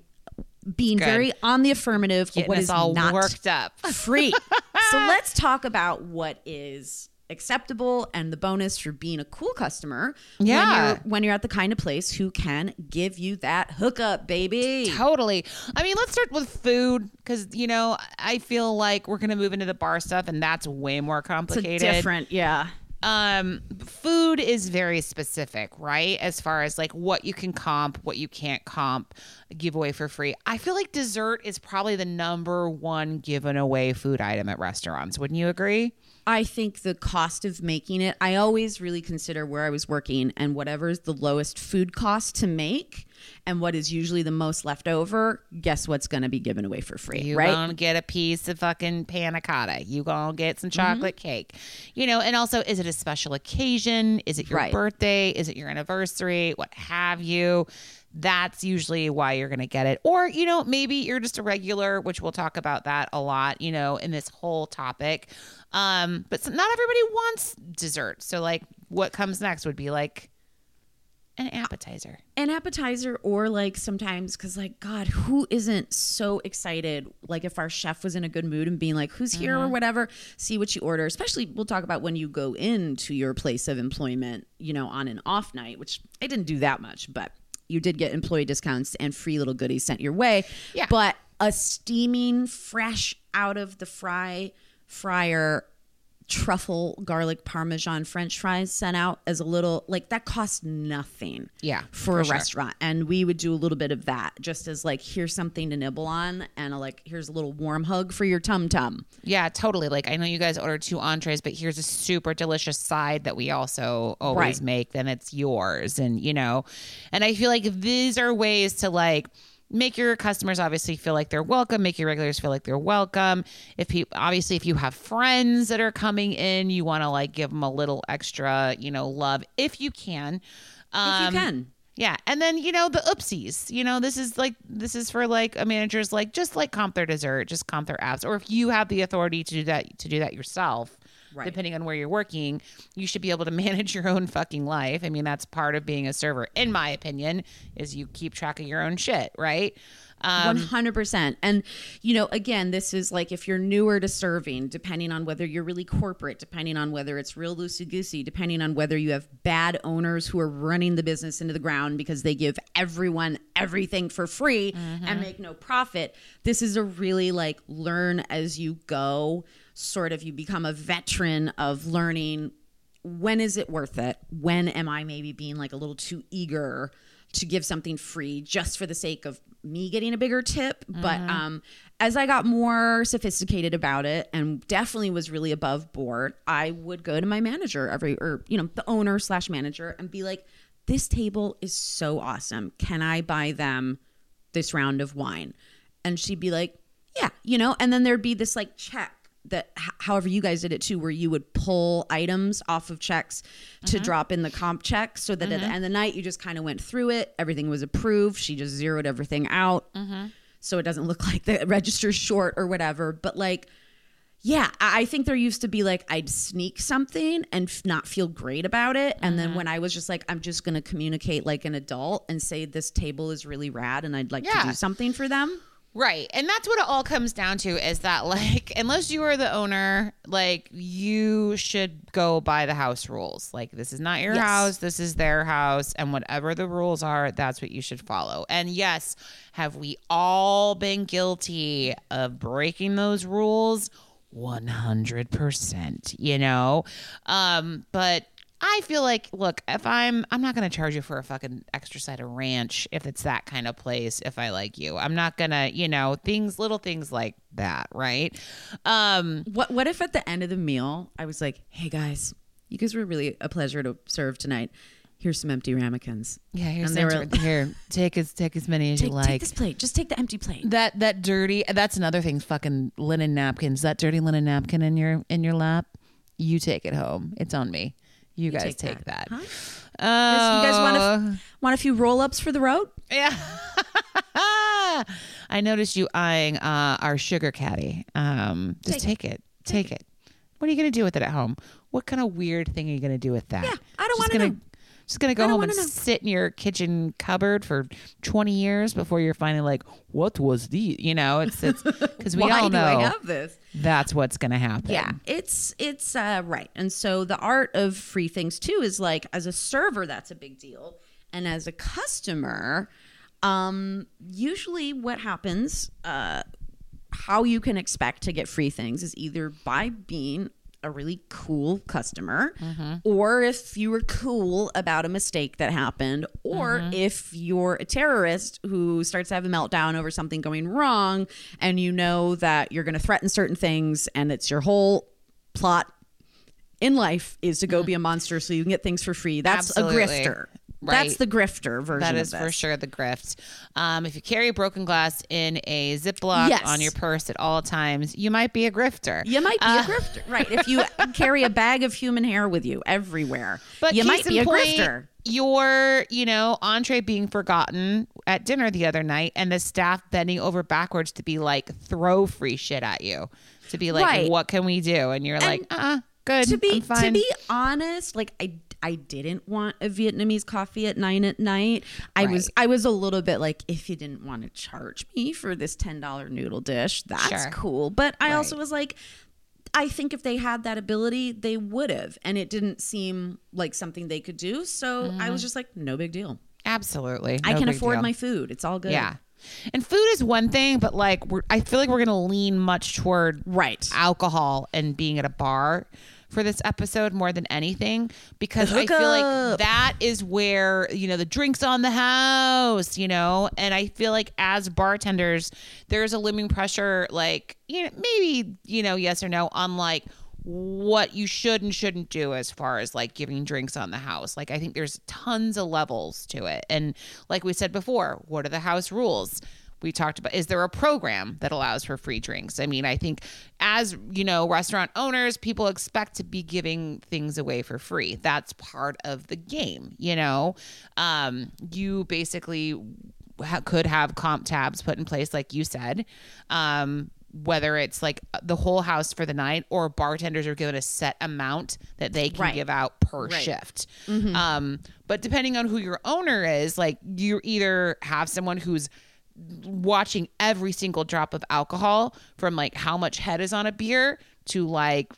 being
Good.
very on the affirmative
Getting
what is
all
not
worked up.
free. so let's talk about what is acceptable and the bonus for being a cool customer
Yeah.
when you're when you're at the kind of place who can give you that hookup baby
Totally. I mean, let's start with food because you know I feel like we're gonna move into the bar stuff, and that's way more
it's
complicated.
different yeah
um food is very specific right as far as like what you can comp what you can't comp give away for free i feel like dessert is probably the number one given away food item at restaurants wouldn't you agree
I think the cost of making it, I always really consider where I was working and whatever is the lowest food cost to make and what is usually the most left over, guess what's going to be given away for free,
you
right?
gonna get a piece of fucking panna cotta. You gonna get some mm-hmm. chocolate cake. You know and also is it a special occasion? Is it your
Right.
birthday? Is it your anniversary? What have you that's usually why you're gonna get it. Or you know maybe you're just a regular which we'll talk about that a lot you know in this whole topic. Um but not everybody wants dessert. So like what comes next would be like an appetizer.
An appetizer or like sometimes because like god who isn't so excited like if our chef was in a good mood and being like who's here? or whatever see what you order. Especially we'll talk about when you go into your place of employment you know on an off night which i didn't do that much but you did get employee discounts and free little goodies sent your way
Yeah.
but a steaming fresh out of the fry fryer truffle garlic parmesan french fries sent out as a little like that costs nothing
Yeah,
for,
for
a
sure.
restaurant and we would do a little bit of that just as like here's something to nibble on and a, like here's a little warm hug for your tum tum
Yeah, totally. Like I know you guys ordered two entrees, but here's a super delicious side that we also always
Right.
make. Then it's yours, and you know, and I feel like these are ways to like make your customers obviously feel like they're welcome, make your regulars feel like they're welcome. If people obviously if you have friends that are coming in, you want to like give them a little extra, you know, love if you can. Um,
if you can
yeah, and then you know the oopsies. You know this is like this is for like a manager's like just like comp their dessert, just comp their apps, or if you have the authority to do that to do that yourself.
Right.
Depending on where you're working, you should be able to manage your own fucking life. I mean, that's part of being a server, in my opinion, is you keep track of your own shit, right? Um,
100% and you know again this is like if you're newer to serving depending on whether you're really corporate depending on whether it's real loosey goosey depending on whether you have bad owners who are running the business into the ground because they give everyone everything for free and make no profit this is a really like learn as you go sort of you become a veteran of learning when is it worth it? When am I maybe being like a little too eager to give something free just for the sake of me getting a bigger tip? But um, as I got more sophisticated about it and definitely was really above board, I would go to my manager every, or, you know, the owner slash manager and be like, this table is so awesome. Can I buy them this round of wine? And she'd be like, yeah, you know, and then there'd be this like check that however you guys did it too where you would pull items off of checks to uh-huh. drop in the comp check so that at the uh-huh. end of the night you just kind of went through it everything was approved she just zeroed everything out. Uh-huh. So it doesn't look like the register's short or whatever but like yeah i think there used to be like i'd sneak something and f- not feel great about it. And then when i was just like i'm just going to communicate like an adult and say this table is really rad and i'd like to do something for them
Right. And that's what it all comes down to is that, like, unless you are the owner, like, you should go by the house rules. Like, this is not your
Yes.
house, this is their house. And whatever the rules are, that's what you should follow. And yes, have we all been guilty of breaking those rules? 100%, you know? Um, but I feel like, look, if I'm, I'm not going to charge you for a fucking extra side of ranch if it's that kind of place. If I like you, I'm not gonna, you know, things, little things like that, right? Um,
What what if at the end of the meal I was like, "Hey guys, you guys were really a pleasure to serve tonight. Here's some empty ramekins.
Yeah, here's
And they were-
the here. Take as take as many as
Take,
you like.
take this plate. Just take the empty plate.
that that dirty. That's another thing. Fucking linen napkins. That dirty linen napkin in your in your lap. You take it home. It's on me. You, guys
take
take, that.
Huh?
Oh,
you guys want a, want a few roll ups for the road?
Yeah. I noticed you eyeing uh, our sugar caddy. Um, just take, it. Take, it. What are you going to do with it at home? What kind of weird thing are you going to do with that?
Yeah, I don't
Just gonna- Just going to go home and
know.
sit in your kitchen cupboard for 20 years before you're finally like, what was the, you know, it's, it's, because we all
do I
know
have this?
that's what's going to happen.
Yeah, it's it's uh, right. And so the art of free things too is like as a server, that's a big deal, and as a customer, um, usually what happens, uh, how you can expect to get free things is either by being a really cool customer mm-hmm. or if you were cool about a mistake that happened or mm-hmm. if you're a terrorist who starts to have a meltdown over something going wrong and you know that you're going to threaten certain things and it's your whole plot in life is to go mm-hmm. be a monster so you can get things for free. That's
Absolutely.
a grifter
Right.
that's the grifter version
That is for sure the grift. Um, if you carry broken glass in a Ziploc
Yes.
on your purse at all times, you might be a grifter.
You might be
Uh,
a grifter, right? If you carry a bag of human hair with you everywhere,
But
you might be a
point,
grifter.
Your, you know, entree being forgotten at dinner the other night, and the staff bending over backwards to be like throw free shit at you, to be like,
Right.
"What can we do?" And you're like, "Uh, uh good.
To be
I'm fine."
to be honest, like I I didn't want a Vietnamese coffee at nine at night. I was I was a little bit like, if you didn't want to charge me for this ten dollar noodle dish, that's
Sure.
cool. But I also was like. I think if they had that ability, they would have. And it didn't seem like something they could do. So I was mm. just like, no big deal.
Absolutely,
I can afford
deal.
my food. It's all good.
Yeah. And food is one thing, but like we're I feel like we're gonna lean much toward
Right.
alcohol and being at a bar for this episode more than anything because I feel like that is where, you know, the drinks on the house, you know, and I feel like as bartenders, there's a looming pressure, like, you know, maybe, you know, yes or no, on like what you should and shouldn't do as far as like giving drinks on the house. Like I think there's tons of levels to it. And like we said before, what are the house rules? We talked about is there a program that allows for free drinks? I mean, I think as, you know, restaurant owners, people expect to be giving things away for free. That's part of the game, you know. Um you basically ha- could have comp tabs put in place like you said. Um whether it's like the whole house for the night or bartenders are given a set amount that they can
Right.
give out per shift. Um, but depending on who your owner is, like you either have someone who's watching every single drop of alcohol from like how much head is on a beer to like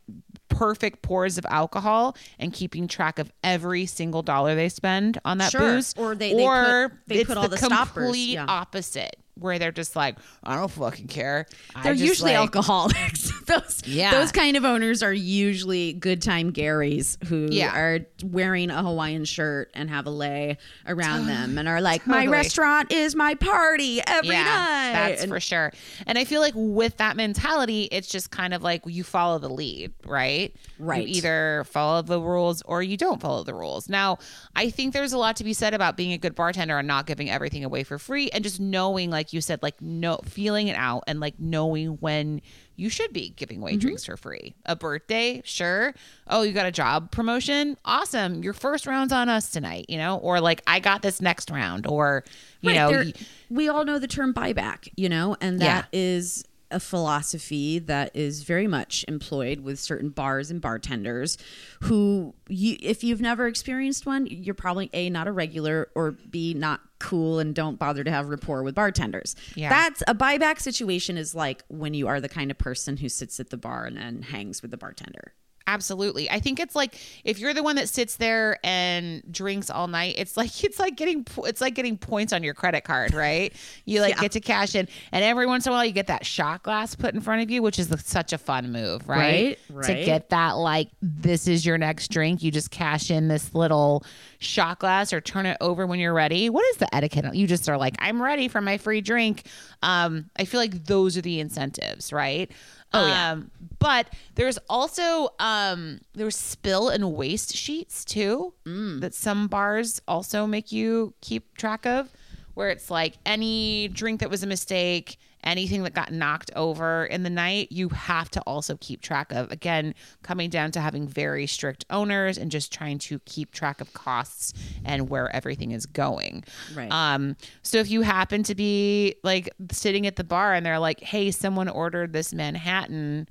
perfect pours of alcohol and keeping track of every single dollar they spend on that
Sure.
booze
Or they- they put- they put all the stoppers,
complete
yeah.
opposite where they're just like i don't fucking care I
They're usually
like-
alcoholics. those,
Yeah.
those kind of owners are usually good time Garys who
Yeah.
are wearing a Hawaiian shirt and have a lei around them and are like, my restaurant is my party every night.
That's
And-
for sure. And I feel like with that mentality, it's just kind of like you follow the lead, right?
Right.
You either follow the rules or you don't follow the rules. Now, I think there's a lot to be said about being a good bartender and not giving everything away for free and just knowing, like you said, like no feeling it out and like knowing when you should be giving away mm-hmm. drinks for free. A birthday, sure. Oh, you got a job promotion? Awesome. Your first round's on us tonight, you know? Or like I got this next round or you
Right,
know, y-
we all know the term buyback, you know, and that is a philosophy that is very much employed with certain bars and bartenders who you if you've never experienced one, you're probably A not a regular or B not cool and don't bother to have rapport with bartenders.
Yeah.
That's a buyback situation is like when you are the kind of person who sits at the bar and, and hangs with the bartender.
Absolutely. I think it's like if you're the one that sits there and drinks all night, it's like it's like getting it's like getting points on your credit card, right? You like get to cash in and every once in a while you get that shot glass put in front of you, which is the, such a fun move, right?
Right,
To get that like this is your next drink, you just cash in this little shot glass or turn it over when you're ready. What is the etiquette? You just are like I'm ready for my free drink. Um I feel like those are the incentives, right?
Oh, yeah.
Um, but there's also um there's spill and waste sheets too
Mm.
that some bars also make you keep track of where it's like any drink that was a mistake anything that got knocked over in the night you have to also keep track of again coming down to having very strict owners and just trying to keep track of costs and where everything is going.
Right.
um so if you happen to be like sitting at the bar and they're like hey someone ordered this manhattan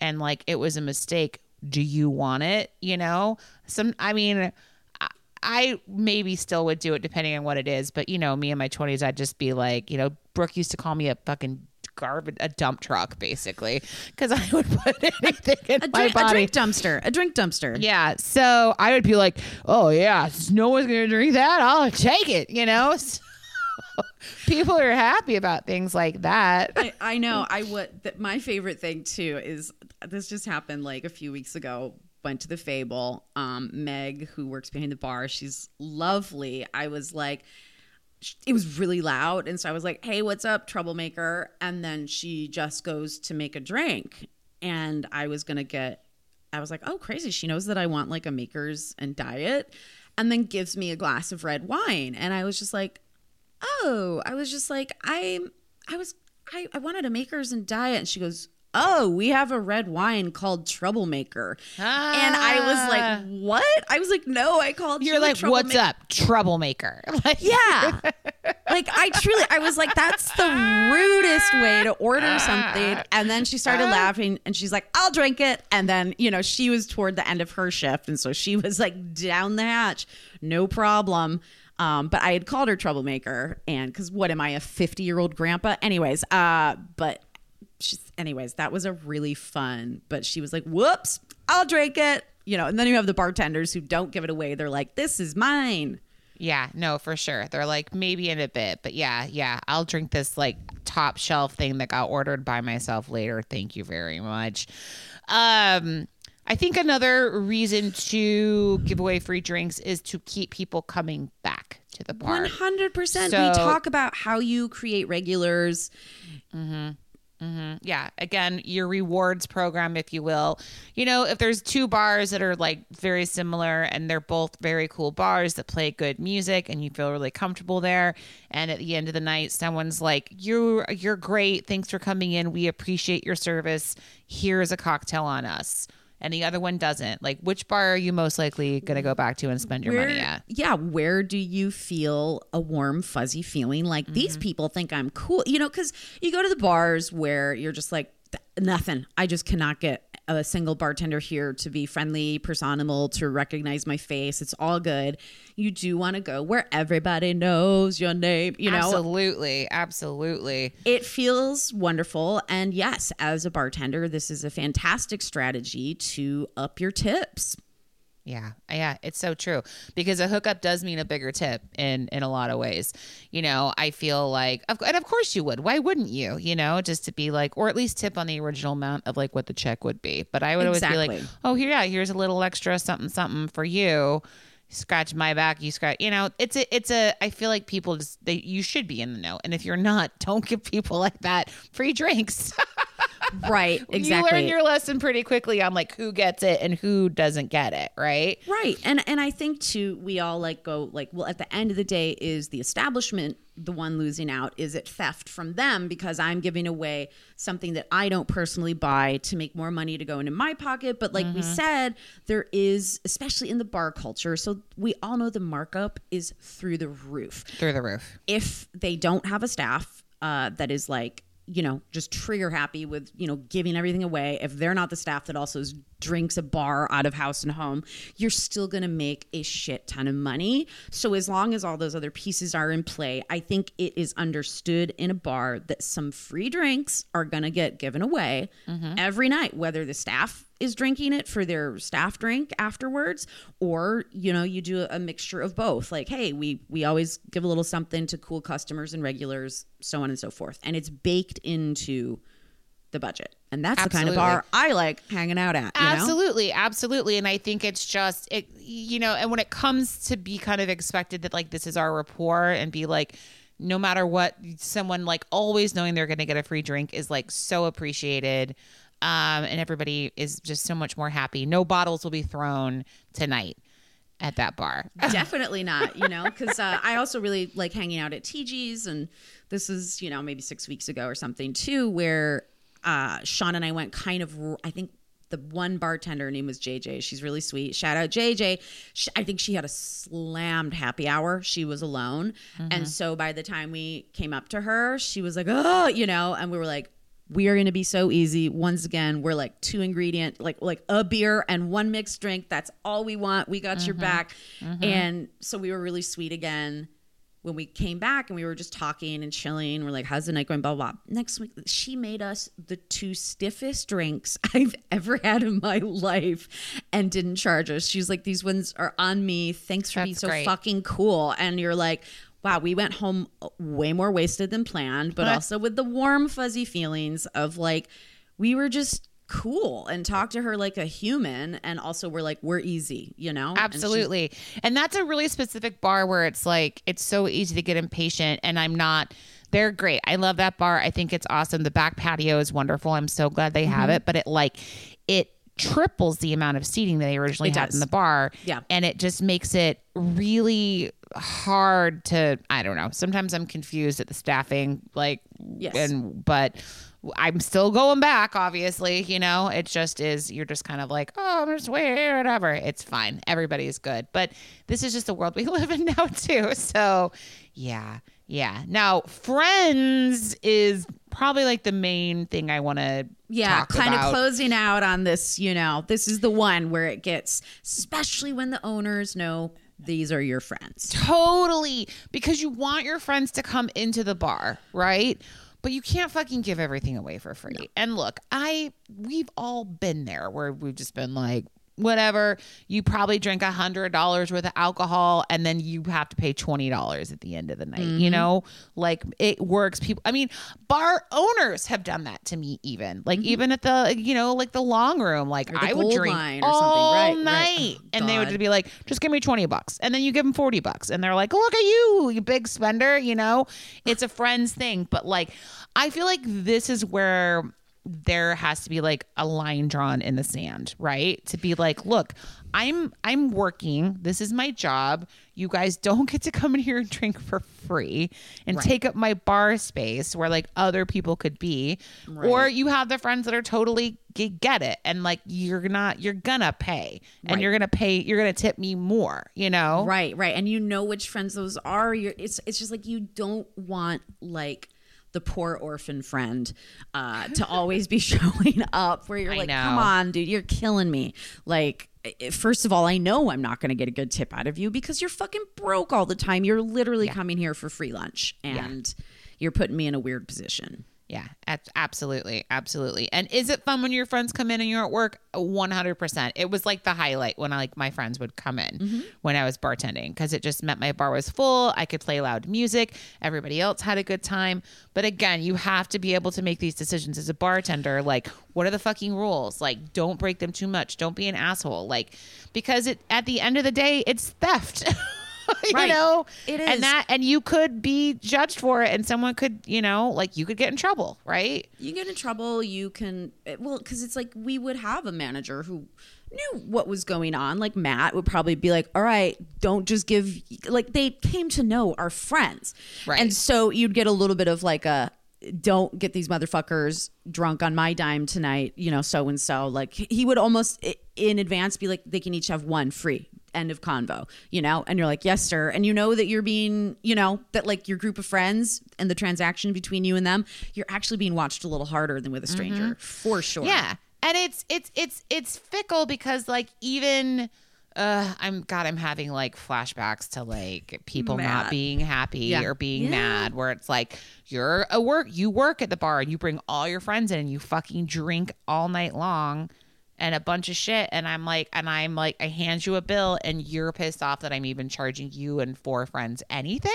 and like it was a mistake do you want it? You know? Some i mean I- I maybe still would do it depending on what it is, but you know, me in my 20s, I'd just be like, you know, Brooke used to call me a fucking garbage, a dump truck, basically, because I would put anything in
A,
my
drink, a drink dumpster. A drink dumpster.
Yeah. So I would be like, oh, yeah, no one's going to drink that. I'll take it, you know? So people are happy about things like that.
I, I know. I would. That my favorite thing too is this just happened like a few weeks ago. Went to the Fable. Um, Meg, who works behind the bar, she's lovely. I was like, it was really loud, and so I was like, "Hey, what's up, troublemaker?" And then she just goes to make a drink, and I was gonna get. I was like, "Oh, crazy!" She knows that I want like a makers and diet, and then gives me a glass of red wine, and I was just like, oh i was just like i i was i, I wanted a makers and diet and she goes oh we have a red wine called troublemaker. And i was like what? I was like no i called
You're
you
like, what's
troublemaker."
up, troublemaker? Like,
yeah. Like i truly i was like that's the rudest way to order something. And then she started laughing and she's like i'll drink it. And then you know she was toward the end of her shift. And so she was like down the hatch. No problem. Um, but I had called her troublemaker, and because what am I, a fifty-year-old grandpa? Anyways, uh, but she's, anyways, that was a really fun. But she was like, "Whoops, I'll drink it," you know. And then you have the bartenders who don't give it away. They're like, "This is mine."
Yeah, no, for sure. They're like maybe in a bit, but yeah, yeah. I'll drink this like top shelf thing that got ordered by myself later. Thank you very much. Um I think another reason to give away free drinks is to keep people coming back to the bar.
One hundred percent. We talk about how you create regulars. Mm-hmm.
yeah. Again your rewards program if you will. You know if there's two bars that are like very similar and they're both very cool bars that play good music and you feel really comfortable there and at the end of the night someone's like you're you're great. Thanks for coming in. We appreciate your service. Here's a cocktail on us and the other one doesn't like which bar are you most likely going to go back to and spend your money at
yeah, where do you feel a warm, fuzzy feeling like these
Mm-hmm.
people think I'm cool? You know, because you go to the bars where you're just like, "Th- nothing. I just cannot get a single bartender here to be friendly, personable, to recognize my face. It's all good. You do want to go where everybody knows your name, you know?
absolutely absolutely
It feels wonderful. And yes, as a bartender, this is a fantastic strategy to up your tips.
Yeah, yeah, it's so true because a hookup does mean a bigger tip in in a lot of ways. You know, I feel like, of, and of course you would. Why wouldn't you? You know, just to be like, or at least tip on the original amount of like what the check would be. But I would always be like, oh, here, yeah, here's a little extra something, something for you. Scratch my back, you scratch. You know, it's a, it's a. I feel like people just they you should be in the know, and if you're not, don't give people like that free drinks.
Right,
You learn your lesson pretty quickly on like who gets it and who doesn't get it, right?
Right. And and I think too we all like go like well at the end of the day is the establishment the one losing out is it theft from them because I'm giving away something that I don't personally buy to make more money to go into my pocket but like we said there is especially in the bar culture so we all know the markup is through the roof
Through the roof.
if they don't have a staff uh, that is like you know just trigger happy with you know giving everything away. If they're not the staff that also drinks a bar out of house and home you're still going to make a shit ton of money. So as long as all those other pieces are in play i think it is understood in a bar that some free drinks are going to get given away mm-hmm. every night whether the staff is drinking it for their staff drink afterwards or you know you do a mixture of both. Like hey we we always give a little something to cool customers and regulars so on and so forth. And it's baked into the budget. And that's the kind of bar i like hanging out at you know?
absolutely absolutely. And i think it's just it you know and when it comes to be kind of expected that like this is our rapport and be like no matter what someone like always knowing they're going to get a free drink is like so appreciated um, and everybody is just so much more happy. No bottles will be thrown tonight at that bar.
Definitely not, you know, because uh, I also really like hanging out at TG's, and this is, you know, maybe six weeks ago or something too, where uh, Sean and I went kind of, I think the one bartender her name was JJ. She's really sweet. Shout out JJ. She, I think she had a slammed happy hour. She was alone, and so by the time we came up to her, she was like, "Oh, you know," and we were like, "We are going to be so easy." Once again, we're like two ingredient, like like a beer and one mixed drink. That's all we want. We got your mm-hmm. back, mm-hmm. and so we were really sweet again when we came back and we were just talking and chilling, we're like, how's the night going? Blah, blah, blah. Next week, she made us the two stiffest drinks I've ever had in my life and didn't charge us. She's like, these ones are on me. Thanks for being so
great.
fucking cool. And you're like, wow, we went home way more wasted than planned, but also with the warm, fuzzy feelings of like, we were just cool and talked to her like a human. And also, we're like, we're easy, you know? And
Absolutely. And that's a really specific bar where it's like it's so easy to get impatient and I'm not they're great. I love that bar. I think it's awesome. The back patio is wonderful. I'm so glad they
Mm-hmm.
have it, but it like it triples the amount of seating that they originally
It
had
does.
in the bar.
Yeah.
And it just makes it really hard to I don't know. Sometimes I'm confused at the staffing like
Yes.
and but I'm still going back, obviously. You know, it just is, you're just kind of like, oh, I'm just wait, whatever. It's fine. Everybody's good. But this is just the world we live in now, too. So, yeah, yeah. Now, Friends is probably like the main thing I want to
yeah kind
about.
of closing out on this you know this is the one where it gets especially when the owners know these are your friends
Totally. Because you want your friends to come into the bar, right? But you can't fucking give everything away for free. And look, I we've all been there where we've just been like, whatever. You probably drink a hundred dollars worth of alcohol and then you have to pay twenty dollars at the end of the night.
Mm-hmm.
You know? Like it works. People I mean, bar owners have done that to me even. Like even at the you know, like the long room. Like
Mm-hmm.
I would drink
Line or something.
all
Right, right.
night.
Oh,
and they would be like, just give me 20 bucks. And then you give them 40 bucks. And they're like, look at you, you big spender. You know, it's a friend's thing. But like, I feel like this is where there has to be like a line drawn in the sand, right? To be like, look, I'm I'm working. This is my job. You guys don't get to come in here and drink for free and take up my bar space where like other people could be. Or you have the friends that are totally get it and like you're not you're gonna pay and
Right.
you're gonna pay you're gonna tip me more, you know?
right right and you know which friends those are you're it's it's just like you don't want like the poor orphan friend uh, to always be showing up where you're
I
like,
know.
come on, dude, you're killing me. Like, first of all, I know I'm not going to get a good tip out of you because you're fucking broke all the time. You're literally coming here for free lunch and you're putting me in a weird position.
Yeah, ab- absolutely, absolutely. And is it fun when your friends come in and you're at work? One hundred percent. It was like the highlight when I like my friends would come in
Mm-hmm.
when I was bartending because it just meant my bar was full. I could play loud music. Everybody else had a good time. But again, you have to be able to make these decisions as a bartender. Like, what are the fucking rules? Like, don't break them too much. Don't be an asshole. Like, because it at the end of the day, it's theft. you
Right.
know,
It is.
and that and you could be judged for it, and someone could, you know, like you could get in trouble, right?
you get in trouble you can eh, well because it's like we would have a manager who knew what was going on like matt would probably be like all right don't just give like they came to know our friends
Right.
and so you'd get a little bit of like a don't get these motherfuckers drunk on my dime tonight you know so and so like he would almost in advance be like they can each have one free end of convo you know? And you're like yes sir. And you know that you're being you know that like your group of friends and the transaction between you and them you're actually being watched a little harder than with a stranger for sure.
Yeah. And it's it's it's it's fickle because like even uh I'm god I'm having like flashbacks to like people not being happy
Yeah.
or being mad where it's like you're a work you work at the bar and you bring all your friends in and you fucking drink all night long and a bunch of shit. And I'm like and I'm like I hand you a bill and you're pissed off that I'm even charging you and four friends anything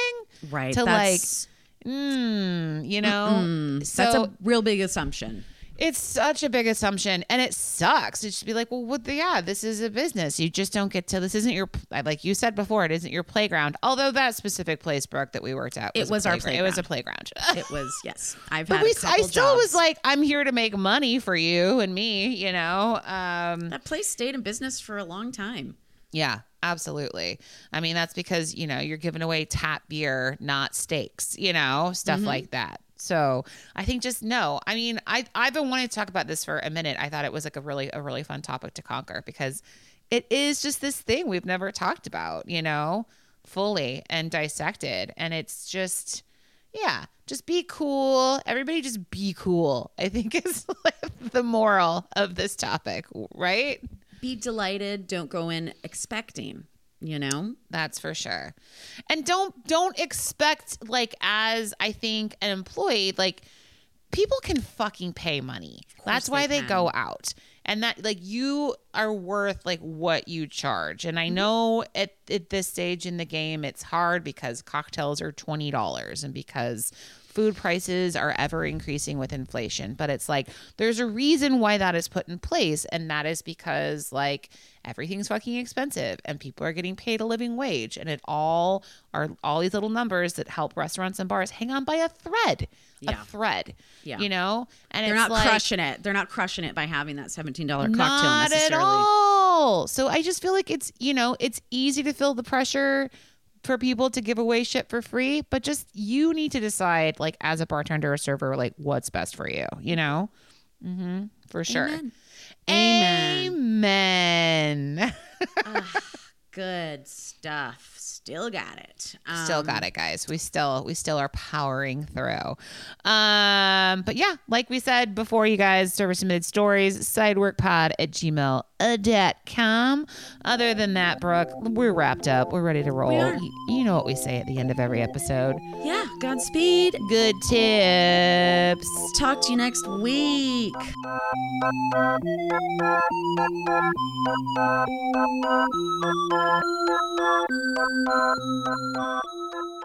right
to
that's,
like mm, you know? So
that's a real big assumption
It's such a big assumption, and it sucks. It should be like, well, what? The, yeah, this is a business. You just don't get to. This isn't your like you said before. It isn't your playground. Although that specific place, Brooke, that we worked at,
It
was,
was our
playground. It was a playground.
It was yes. I've
but
had.
we,
a couple
I still was like, I'm here to make money for you and me. You know. Um,
that place stayed in business for a long time.
Yeah, absolutely. I mean, that's because, you know, you're giving away tap beer, not steaks, you know, stuff like that. So I think just no. I mean, I I've been wanting to talk about this for a minute. I thought it was like a really a really fun topic to conquer because it is just this thing we've never talked about, you know, fully and dissected. And it's just yeah, just be cool. Everybody just be cool. I think is like the moral of this topic, right?
Be delighted. Don't go in expecting. You know.
That's for sure. And don't don't expect like as I think an employee like people can fucking pay money. That's why
they
they, go out. And that like you are worth like what you charge. And I mm-hmm. know at, at this stage in the game it's hard because cocktails are twenty dollars and because food prices are ever increasing with inflation. But it's like there's a reason why that is put in place, and that is because like everything's fucking expensive and people are getting paid a living wage and it all are all these little numbers that help restaurants and bars hang on by a thread
Yeah.
a thread
Yeah.
you know and
They're not
like,
crushing it. They're not crushing it by having that seventeen dollar cocktail
not
necessarily.
at all so i just feel like it's you know it's easy to feel the pressure for people to give away shit for free but just you need to decide like as a bartender or server like what's best for you you know mm-hmm for sure
Amen. Amen.
amen
Good stuff. Still got it.
still
Um,
got it guys we still we still are powering through um but yeah like we said before you guys service submitted stories sideworkpod at gmail.com other than that brooke we're wrapped up we're ready to roll
are.
Y- you know what we say at the end of every episode
Yeah. Godspeed.
good tips
Talk to you next week.
Thank you.